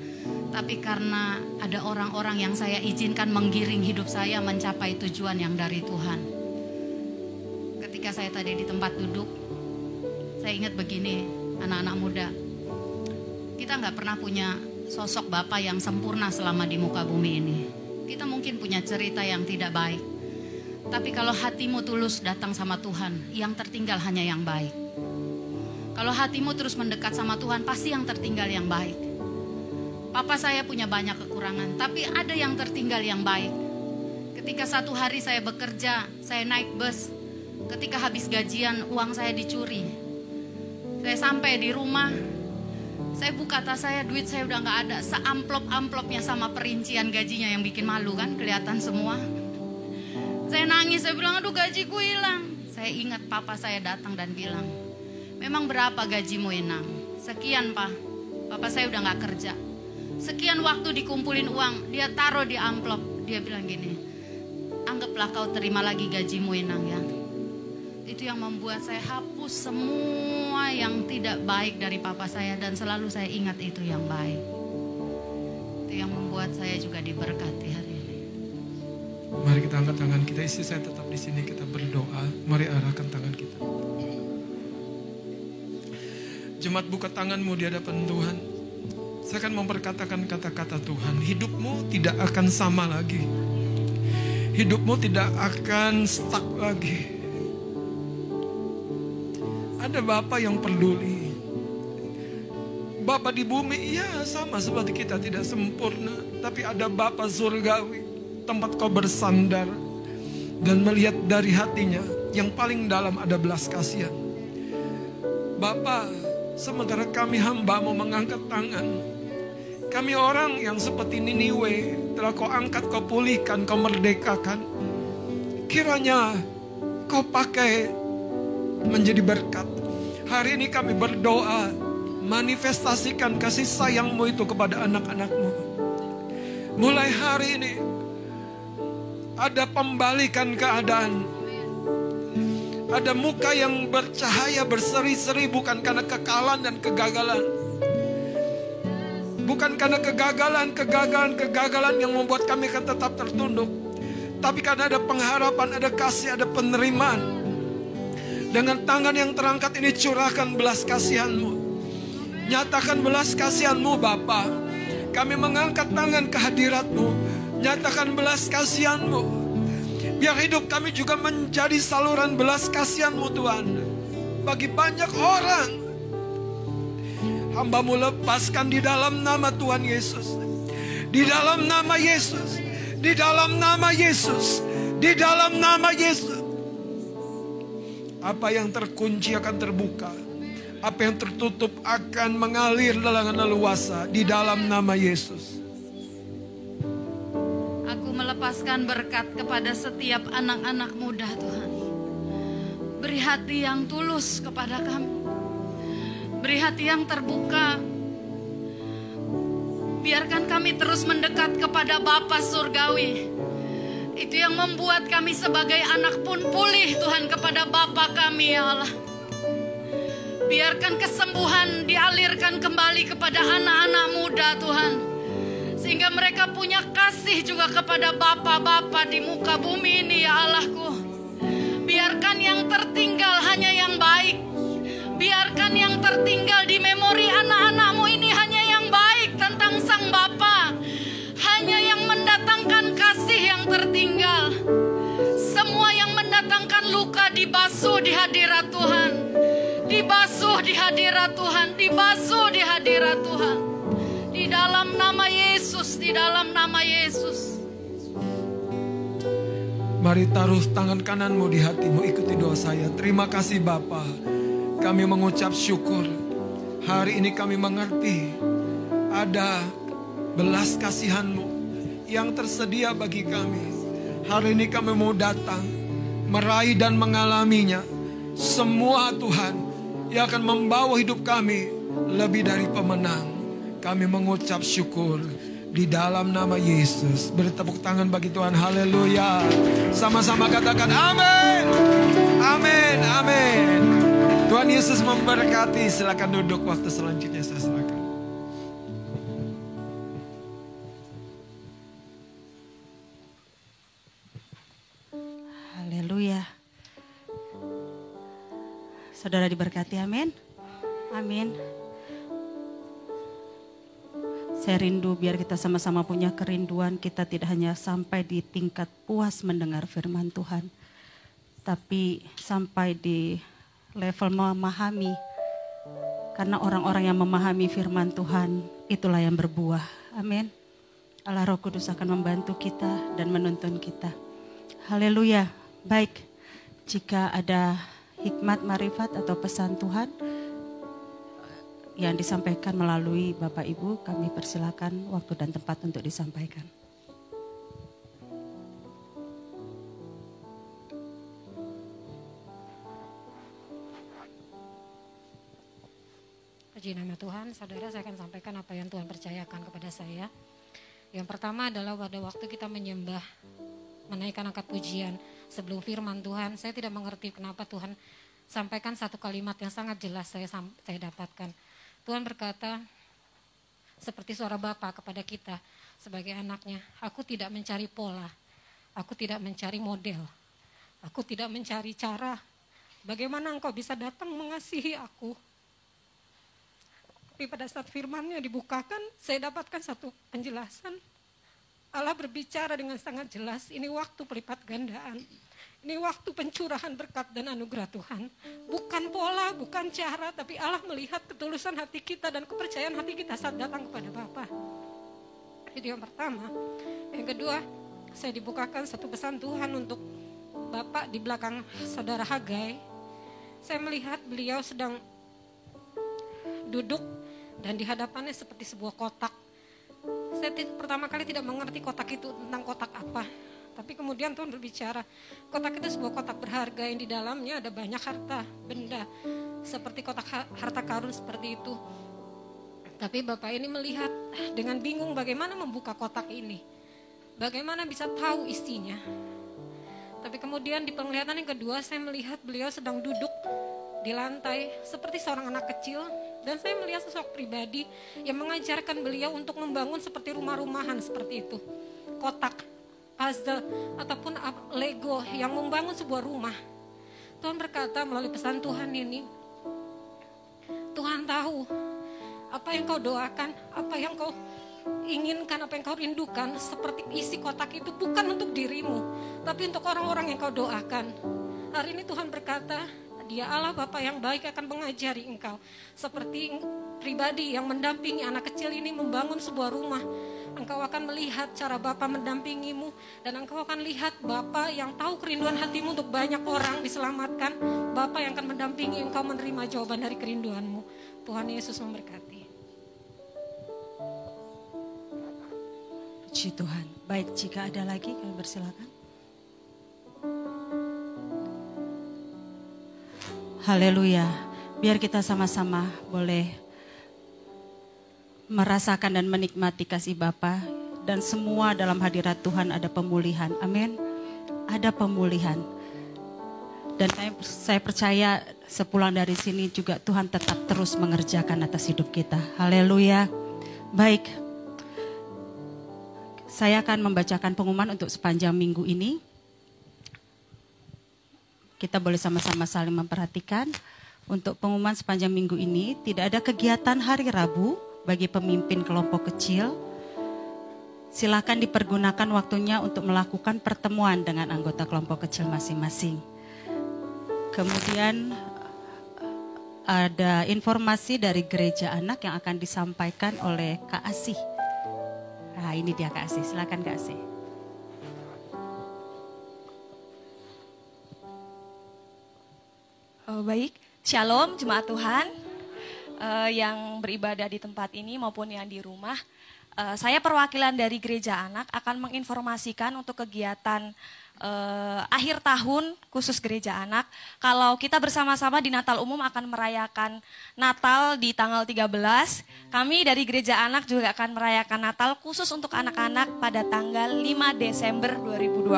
tapi karena ada orang-orang yang saya izinkan menggiring hidup saya mencapai tujuan yang dari Tuhan. Ketika saya tadi di tempat duduk saya ingat begini anak-anak muda. Kita nggak pernah punya sosok bapak yang sempurna selama di muka bumi ini. Kita mungkin punya cerita yang tidak baik. Tapi kalau hatimu tulus datang sama Tuhan yang tertinggal hanya yang baik. Kalau hatimu terus mendekat sama Tuhan pasti yang tertinggal yang baik. Papa saya punya banyak kekurangan tapi ada yang tertinggal yang baik. Ketika satu hari saya bekerja saya naik bus. Ketika habis gajian uang saya dicuri saya sampai di rumah, saya buka tas saya, duit saya udah nggak ada. Seamplop-amplopnya sama perincian gajinya yang bikin malu kan, kelihatan semua. Saya nangis, saya bilang, aduh gajiku hilang. Saya ingat papa saya datang dan bilang, memang berapa gajimu Inang? Sekian pak, papa saya udah nggak kerja. Sekian waktu dikumpulin uang, dia taruh di amplop. Dia bilang gini, anggaplah kau terima lagi gajimu Inang ya itu yang membuat saya hapus semua yang tidak baik dari papa saya dan selalu saya ingat itu yang baik. Itu yang membuat saya juga diberkati hari ini.
Mari kita angkat tangan kita, istri saya tetap di sini kita berdoa. Mari arahkan tangan kita. Jemaat buka tanganmu di hadapan Tuhan. Saya akan memperkatakan kata-kata Tuhan. Hidupmu tidak akan sama lagi. Hidupmu tidak akan stuck lagi. Ada Bapak yang peduli. Bapak di bumi, iya sama seperti kita tidak sempurna. Tapi ada Bapak surgawi, tempat kau bersandar. Dan melihat dari hatinya, yang paling dalam ada belas kasihan. Bapak, sementara kami hamba mau mengangkat tangan. Kami orang yang seperti Niniwe, telah kau angkat, kau pulihkan, kau merdekakan. Kiranya kau pakai menjadi berkat. Hari ini kami berdoa, manifestasikan kasih sayangmu itu kepada anak-anakmu. Mulai hari ini, ada pembalikan keadaan. Ada muka yang bercahaya berseri-seri bukan karena kekalan dan kegagalan. Bukan karena kegagalan, kegagalan, kegagalan yang membuat kami akan tetap tertunduk. Tapi karena ada pengharapan, ada kasih, ada penerimaan. Dengan tangan yang terangkat ini curahkan belas kasihanmu. Nyatakan belas kasihanmu Bapa. Kami mengangkat tangan kehadiratmu. Nyatakan belas kasihanmu. Biar hidup kami juga menjadi saluran belas kasihanmu Tuhan. Bagi banyak orang. Hambamu lepaskan di dalam nama Tuhan Yesus. Di dalam nama Yesus. Di dalam nama Yesus. Di dalam nama Yesus. Apa yang terkunci akan terbuka. Apa yang tertutup akan mengalir dengan leluasa di dalam nama Yesus.
Aku melepaskan berkat kepada setiap anak-anak muda Tuhan. Beri hati yang tulus kepada kami. Beri hati yang terbuka. Biarkan kami terus mendekat kepada Bapa Surgawi. Itu yang membuat kami sebagai anak pun pulih Tuhan kepada Bapa kami ya Allah. Biarkan kesembuhan dialirkan kembali kepada anak-anak muda Tuhan. Sehingga mereka punya kasih juga kepada Bapa-Bapa di muka bumi ini ya Allahku. Biarkan yang tertinggal hanya yang baik. Biarkan yang tertinggal di memori anak-anakmu dibasuh di hadirat Tuhan. Dibasuh di hadirat
Tuhan, dibasuh di hadirat Tuhan. Di dalam nama Yesus, di dalam nama Yesus.
Mari taruh tangan kananmu di hatimu, ikuti doa saya. Terima kasih Bapa. Kami mengucap syukur. Hari ini kami mengerti ada belas kasihanmu yang tersedia bagi kami. Hari ini kami mau datang, meraih dan mengalaminya. Semua Tuhan yang akan membawa hidup kami lebih dari pemenang. Kami mengucap syukur di dalam nama Yesus. Beri tepuk tangan bagi Tuhan. Haleluya. Sama-sama katakan amin. Amin. Amin. Tuhan Yesus memberkati. Silakan duduk waktu selanjutnya saya serahkan.
Haleluya. Saudara diberkati, amin. Amin. Saya rindu biar kita sama-sama punya kerinduan kita tidak hanya sampai di tingkat puas mendengar firman Tuhan. Tapi sampai di level memahami. Karena orang-orang yang memahami firman Tuhan itulah yang berbuah. Amin. Allah Roh Kudus akan membantu kita dan menuntun kita. Haleluya. Baik, jika ada hikmat, marifat atau pesan Tuhan yang disampaikan melalui Bapak Ibu, kami persilakan waktu dan tempat untuk disampaikan.
Puji nama Tuhan, saudara saya akan sampaikan apa yang Tuhan percayakan kepada saya. Yang pertama adalah pada waktu kita menyembah, menaikkan angkat pujian sebelum firman Tuhan, saya tidak mengerti kenapa Tuhan sampaikan satu kalimat yang sangat jelas saya saya dapatkan. Tuhan berkata seperti suara Bapa kepada kita sebagai anaknya, aku tidak mencari pola, aku tidak mencari model, aku tidak mencari cara bagaimana engkau bisa datang mengasihi aku. Tapi pada saat firmannya dibukakan, saya dapatkan satu penjelasan. Allah berbicara dengan sangat jelas, ini waktu pelipat gandaan. Ini waktu pencurahan berkat dan anugerah Tuhan. Bukan pola, bukan cara, tapi Allah melihat ketulusan hati kita dan kepercayaan hati kita saat datang kepada Bapa. Itu yang pertama. Yang kedua, saya dibukakan satu pesan Tuhan untuk Bapak di belakang saudara Hagai. Saya melihat beliau sedang duduk dan di hadapannya seperti sebuah kotak. Saya pertama kali tidak mengerti kotak itu tentang kotak apa. Tapi kemudian Tuhan berbicara, kotak itu sebuah kotak berharga yang di dalamnya ada banyak harta, benda. Seperti kotak harta karun seperti itu. Tapi Bapak ini melihat dengan bingung bagaimana membuka kotak ini. Bagaimana bisa tahu isinya. Tapi kemudian di penglihatan yang kedua saya melihat beliau sedang duduk di lantai seperti seorang anak kecil dan saya melihat sosok pribadi yang mengajarkan beliau untuk membangun seperti rumah-rumahan seperti itu. Kotak, puzzle, ataupun Lego yang membangun sebuah rumah. Tuhan berkata melalui pesan Tuhan ini, Tuhan tahu apa yang kau doakan, apa yang kau inginkan, apa yang kau rindukan, seperti isi kotak itu bukan untuk dirimu, tapi untuk orang-orang yang kau doakan. Hari ini Tuhan berkata, dia Allah Bapa yang baik akan mengajari engkau. Seperti pribadi yang mendampingi anak kecil ini membangun sebuah rumah. Engkau akan melihat cara Bapa mendampingimu dan engkau akan lihat Bapa yang tahu kerinduan hatimu untuk banyak orang diselamatkan. Bapa yang akan mendampingi engkau menerima jawaban dari kerinduanmu. Tuhan Yesus memberkati.
Puji Tuhan. Baik, jika ada lagi kami bersilakan. Haleluya. Biar kita sama-sama boleh merasakan dan menikmati kasih Bapa dan semua dalam hadirat Tuhan ada pemulihan. Amin. Ada pemulihan. Dan saya, saya percaya sepulang dari sini juga Tuhan tetap terus mengerjakan atas hidup kita. Haleluya. Baik. Saya akan membacakan pengumuman untuk sepanjang minggu ini kita boleh sama-sama saling memperhatikan. Untuk pengumuman sepanjang minggu ini, tidak ada kegiatan hari Rabu bagi pemimpin kelompok kecil. Silakan dipergunakan waktunya untuk melakukan pertemuan dengan anggota kelompok kecil masing-masing. Kemudian ada informasi dari gereja anak yang akan disampaikan oleh Kak Asih. Nah, ini dia Kak Asih. Silakan Kak Asih.
Oh, baik, Shalom jemaat Tuhan eh, yang beribadah di tempat ini maupun yang di rumah. Eh, saya perwakilan dari gereja anak akan menginformasikan untuk kegiatan eh, akhir tahun khusus gereja anak. Kalau kita bersama-sama di Natal umum akan merayakan Natal di tanggal 13, kami dari gereja anak juga akan merayakan Natal khusus untuk anak-anak pada tanggal 5 Desember 2020.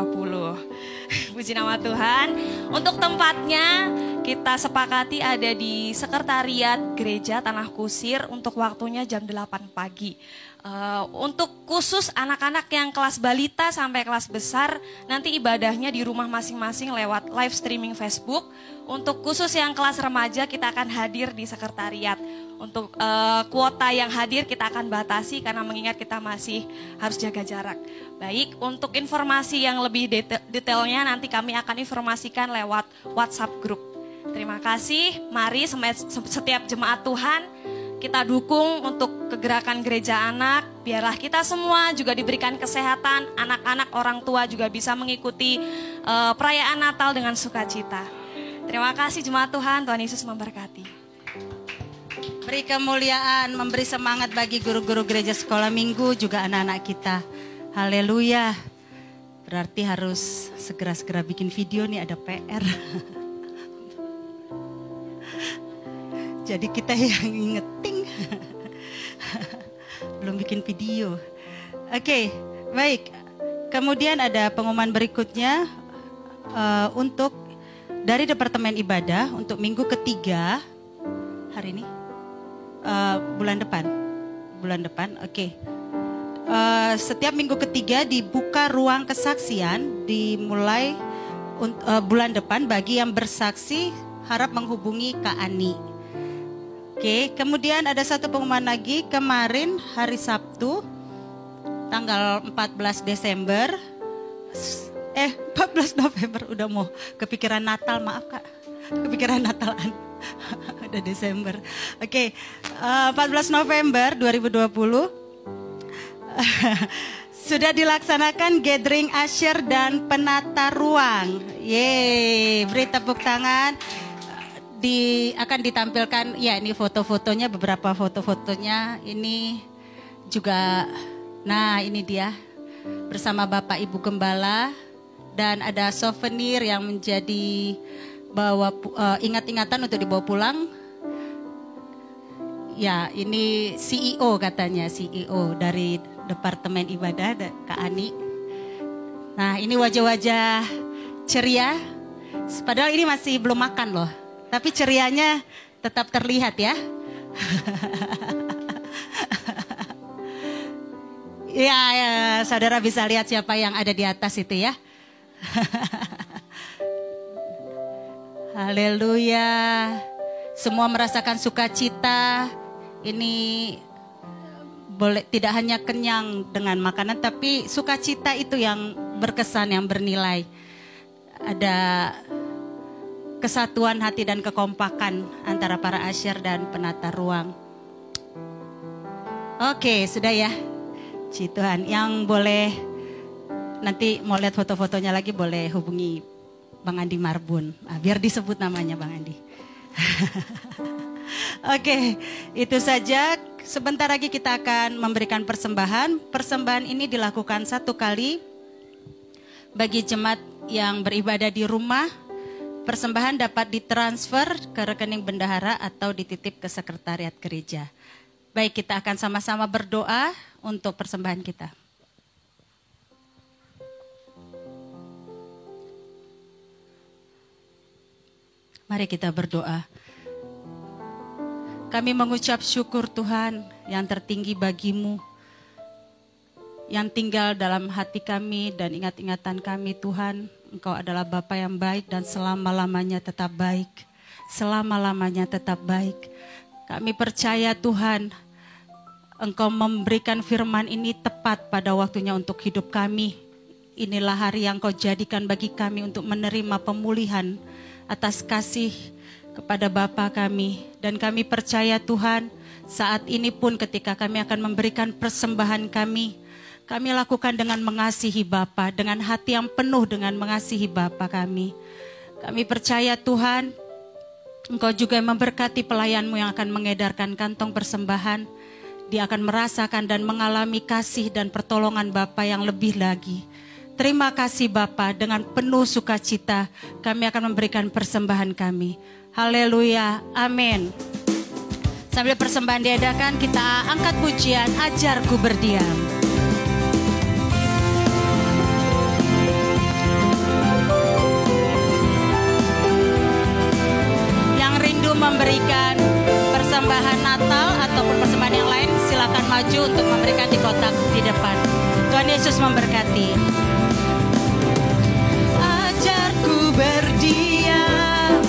Puji nama Tuhan. Untuk tempatnya kita sepakati ada di sekretariat gereja Tanah Kusir untuk waktunya jam 8 pagi. Eh, untuk khusus anak-anak yang kelas balita sampai kelas besar, nanti ibadahnya di rumah masing-masing lewat live streaming Facebook. Untuk khusus yang kelas remaja kita akan hadir di sekretariat. Untuk eh, kuota yang hadir kita akan batasi karena mengingat kita masih harus jaga jarak. Baik, untuk informasi yang lebih detail- detailnya nanti kami akan informasikan lewat WhatsApp group. Terima kasih. Mari setiap jemaat Tuhan kita dukung untuk kegerakan gereja anak. Biarlah kita semua juga diberikan kesehatan, anak-anak, orang tua juga bisa mengikuti eh, perayaan Natal dengan sukacita. Terima kasih jemaat Tuhan, Tuhan Yesus memberkati.
Beri kemuliaan, memberi semangat bagi guru-guru gereja sekolah minggu juga anak-anak kita. Haleluya. Berarti harus segera-segera bikin video nih ada PR. Jadi kita yang ingeting. Belum bikin video. Oke, baik. Kemudian ada pengumuman berikutnya eh, untuk dari Departemen Ibadah untuk minggu ketiga hari ini Eh, bulan depan bulan depan oke Eh, setiap minggu ketiga dibuka ruang kesaksian dimulai eh, bulan depan bagi yang bersaksi harap menghubungi Kak Ani oke kemudian ada satu pengumuman lagi. Kemarin hari Sabtu tanggal 14 Desember. Eh 14 November udah mau kepikiran Natal maaf Kak. Kepikiran Natalan udah Desember. Oke eh, 14 November 2020 sudah dilaksanakan gathering asyir dan penata ruang. Yeay, beri tepuk tangan. Di akan ditampilkan ya ini foto-fotonya beberapa foto-fotonya ini juga nah ini dia bersama Bapak Ibu Gembala dan ada souvenir yang menjadi bawa eh, ingat-ingatan untuk dibawa pulang Ya, ini CEO katanya, CEO dari Departemen Ibadah, da- Kak Ani. Nah, ini wajah-wajah ceria. Padahal ini masih belum makan loh. Tapi cerianya tetap terlihat ya. Ya, ya, saudara bisa lihat siapa yang ada di atas itu ya. Haleluya. Semua merasakan sukacita. Ini boleh tidak hanya kenyang dengan makanan tapi sukacita itu yang berkesan yang bernilai. Ada kesatuan hati dan kekompakan antara para asyir dan penata ruang. Oke, sudah ya. Ci Tuhan, yang boleh nanti mau lihat foto-fotonya lagi boleh hubungi Bang Andi Marbun. Ah, biar disebut namanya Bang Andi. Oke, itu saja. Sebentar lagi kita akan memberikan persembahan. Persembahan ini dilakukan satu kali bagi jemaat yang beribadah di rumah. Persembahan dapat ditransfer ke rekening bendahara atau dititip ke sekretariat gereja. Baik, kita akan sama-sama berdoa untuk persembahan kita. Mari kita berdoa. Kami mengucap syukur Tuhan yang tertinggi bagimu. Yang tinggal dalam hati kami dan ingat-ingatan kami Tuhan. Engkau adalah Bapa yang baik dan selama-lamanya tetap baik. Selama-lamanya tetap baik. Kami percaya Tuhan, Engkau memberikan firman ini tepat pada waktunya untuk hidup kami. Inilah hari yang kau jadikan bagi kami untuk menerima pemulihan atas kasih kepada Bapa kami dan kami percaya Tuhan saat ini pun ketika kami akan memberikan persembahan kami kami lakukan dengan mengasihi Bapa dengan hati yang penuh dengan mengasihi Bapa kami. Kami percaya Tuhan Engkau juga memberkati pelayanmu yang akan mengedarkan kantong persembahan. Dia akan merasakan dan mengalami kasih dan pertolongan Bapa yang lebih lagi. Terima kasih Bapa dengan penuh sukacita kami akan memberikan persembahan kami. Haleluya. Amin. Sambil persembahan diadakan kita angkat pujian ajarku berdiam. Memberikan persembahan Natal ataupun persembahan yang lain silakan maju untuk memberikan di kotak di depan. Tuhan Yesus memberkati. Ajarku berdiam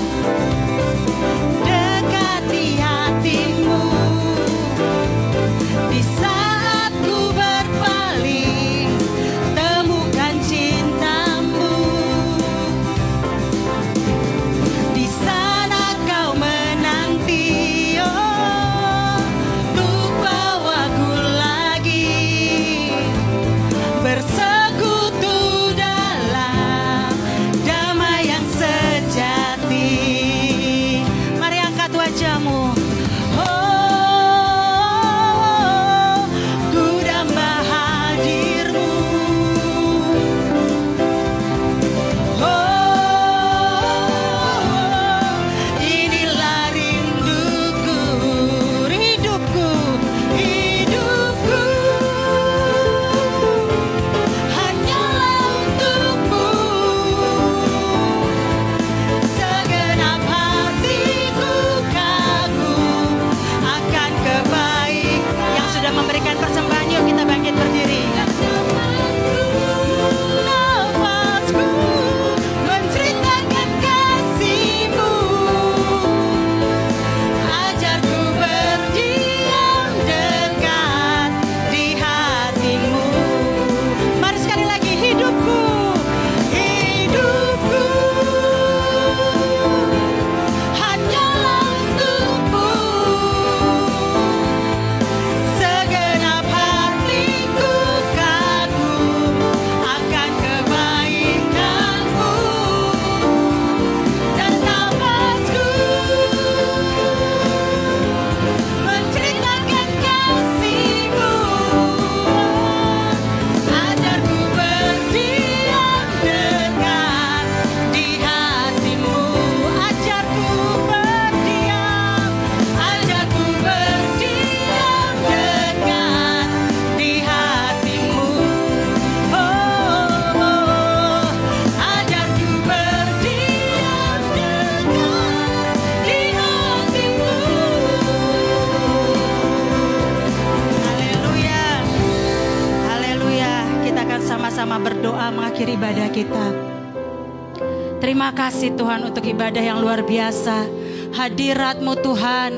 ibadah yang luar biasa. Hadiratmu Tuhan,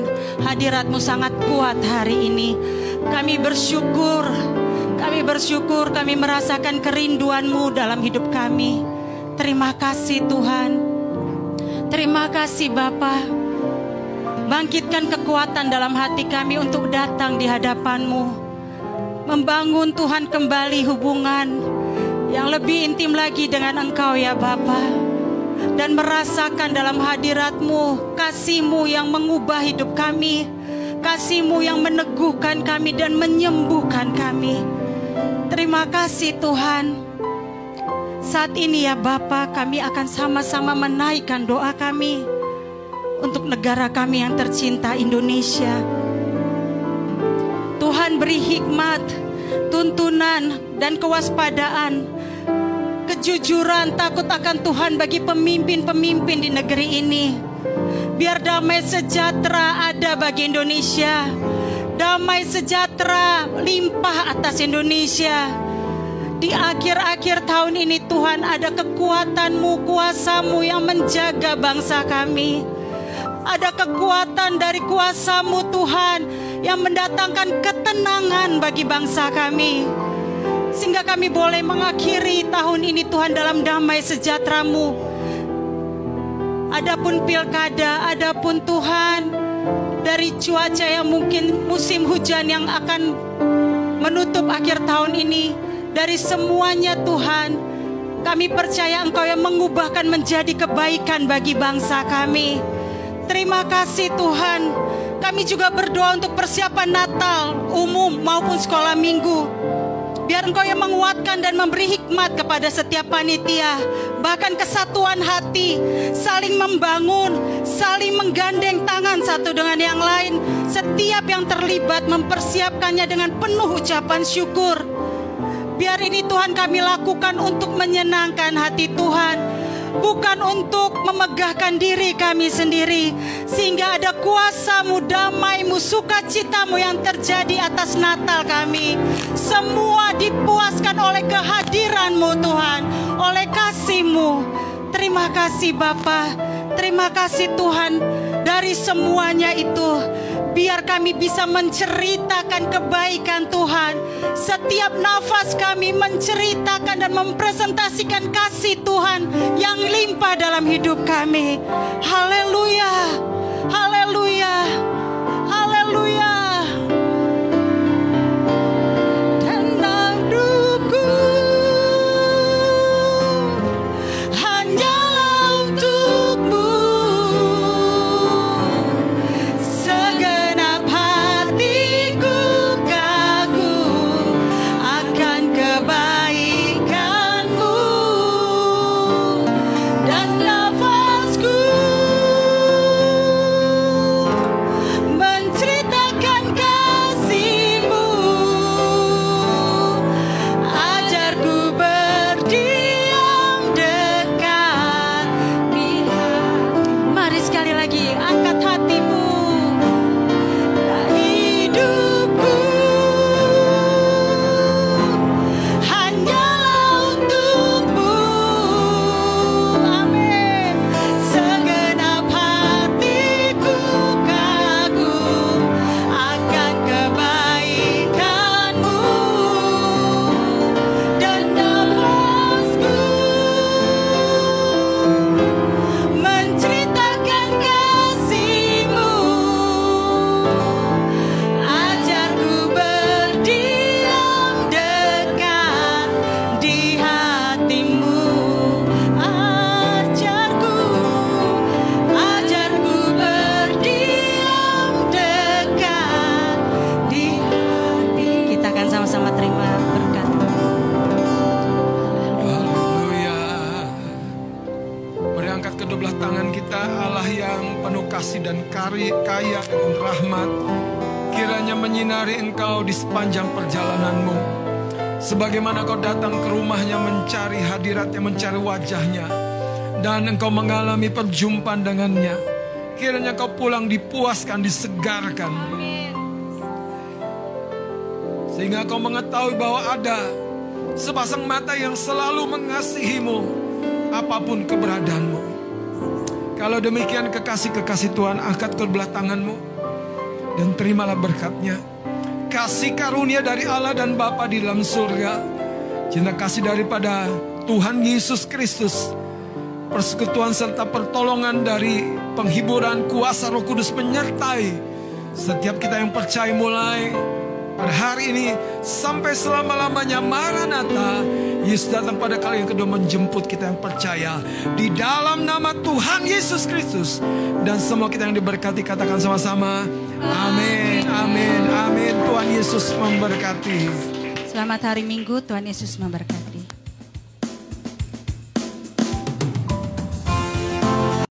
hadiratmu sangat kuat hari ini. Kami bersyukur, kami bersyukur kami merasakan kerinduanmu dalam hidup kami. Terima kasih Tuhan. Terima kasih Bapa. Bangkitkan kekuatan dalam hati kami untuk datang di hadapanmu. Membangun Tuhan kembali hubungan yang lebih intim lagi dengan Engkau ya Bapa. Dan merasakan dalam hadiratmu kasihmu yang mengubah hidup kami. Kasihmu yang meneguhkan kami dan menyembuhkan kami. Terima kasih Tuhan. Saat ini ya Bapa kami akan sama-sama menaikkan doa kami untuk negara kami yang tercinta Indonesia. Tuhan beri hikmat, tuntunan, dan kewaspadaan, kejujuran, takut akan Tuhan bagi pemimpin-pemimpin di negeri ini. Biar damai sejahtera ada bagi Indonesia. Damai sejahtera limpah atas Indonesia. Di akhir-akhir tahun ini Tuhan ada kekuatanmu, kuasamu yang menjaga bangsa kami. Ada kekuatan dari kuasamu Tuhan yang mendatangkan ketenangan bagi bangsa kami. Sehingga kami boleh mengakhiri tahun ini Tuhan dalam damai sejahteramu. Adapun pilkada, adapun Tuhan dari cuaca yang mungkin musim hujan yang akan menutup akhir tahun ini, dari semuanya Tuhan, kami percaya Engkau yang mengubahkan menjadi kebaikan bagi bangsa kami. Terima kasih Tuhan. Kami juga berdoa untuk persiapan Natal umum maupun sekolah minggu. Biar engkau yang menguatkan dan memberi hikmat kepada setiap panitia. Bahkan kesatuan hati, saling membangun, saling menggandeng tangan satu dengan yang lain. Setiap yang terlibat mempersiapkannya dengan penuh ucapan syukur. Biar ini Tuhan kami lakukan untuk menyenangkan hati Tuhan bukan untuk memegahkan diri kami sendiri sehingga ada kuasamu, damaimu, sukacitamu yang terjadi atas Natal kami. Semua dipuaskan oleh kehadiranmu Tuhan oleh kasihmu. Terima kasih Bapa. Terima kasih Tuhan dari semuanya itu biar kami bisa menceritakan kebaikan Tuhan. Setiap nafas kami menceritakan dan mempresentasikan kasih Tuhan yang limpah dalam hidup kami. Haleluya. Haleluya. Haleluya. Di
sepanjang perjalananmu sebagaimana kau datang ke rumahnya mencari hadiratnya mencari wajahnya dan engkau mengalami perjumpaan dengannya kiranya kau pulang dipuaskan disegarkan sehingga kau mengetahui bahwa ada sepasang mata yang selalu mengasihimu apa pun keberadaanmu. Kalau demikian kekasih-kekasih Tuhan angkat kedua tanganmu dan terimalah berkatnya. Kasih karunia dari Allah dan Bapa di dalam surga. Cinta kasih daripada Tuhan Yesus Kristus. Persekutuan serta pertolongan dari penghiburan kuasa roh kudus menyertai setiap kita yang percaya mulai pada hari ini sampai selama-lamanya Maranatha Yesus datang pada kali yang kedua menjemput kita yang percaya di dalam nama Tuhan Yesus Kristus dan semua kita yang diberkati katakan sama-sama amin amin amin Tuhan Yesus memberkati
Selamat hari Minggu, Tuhan Yesus memberkati.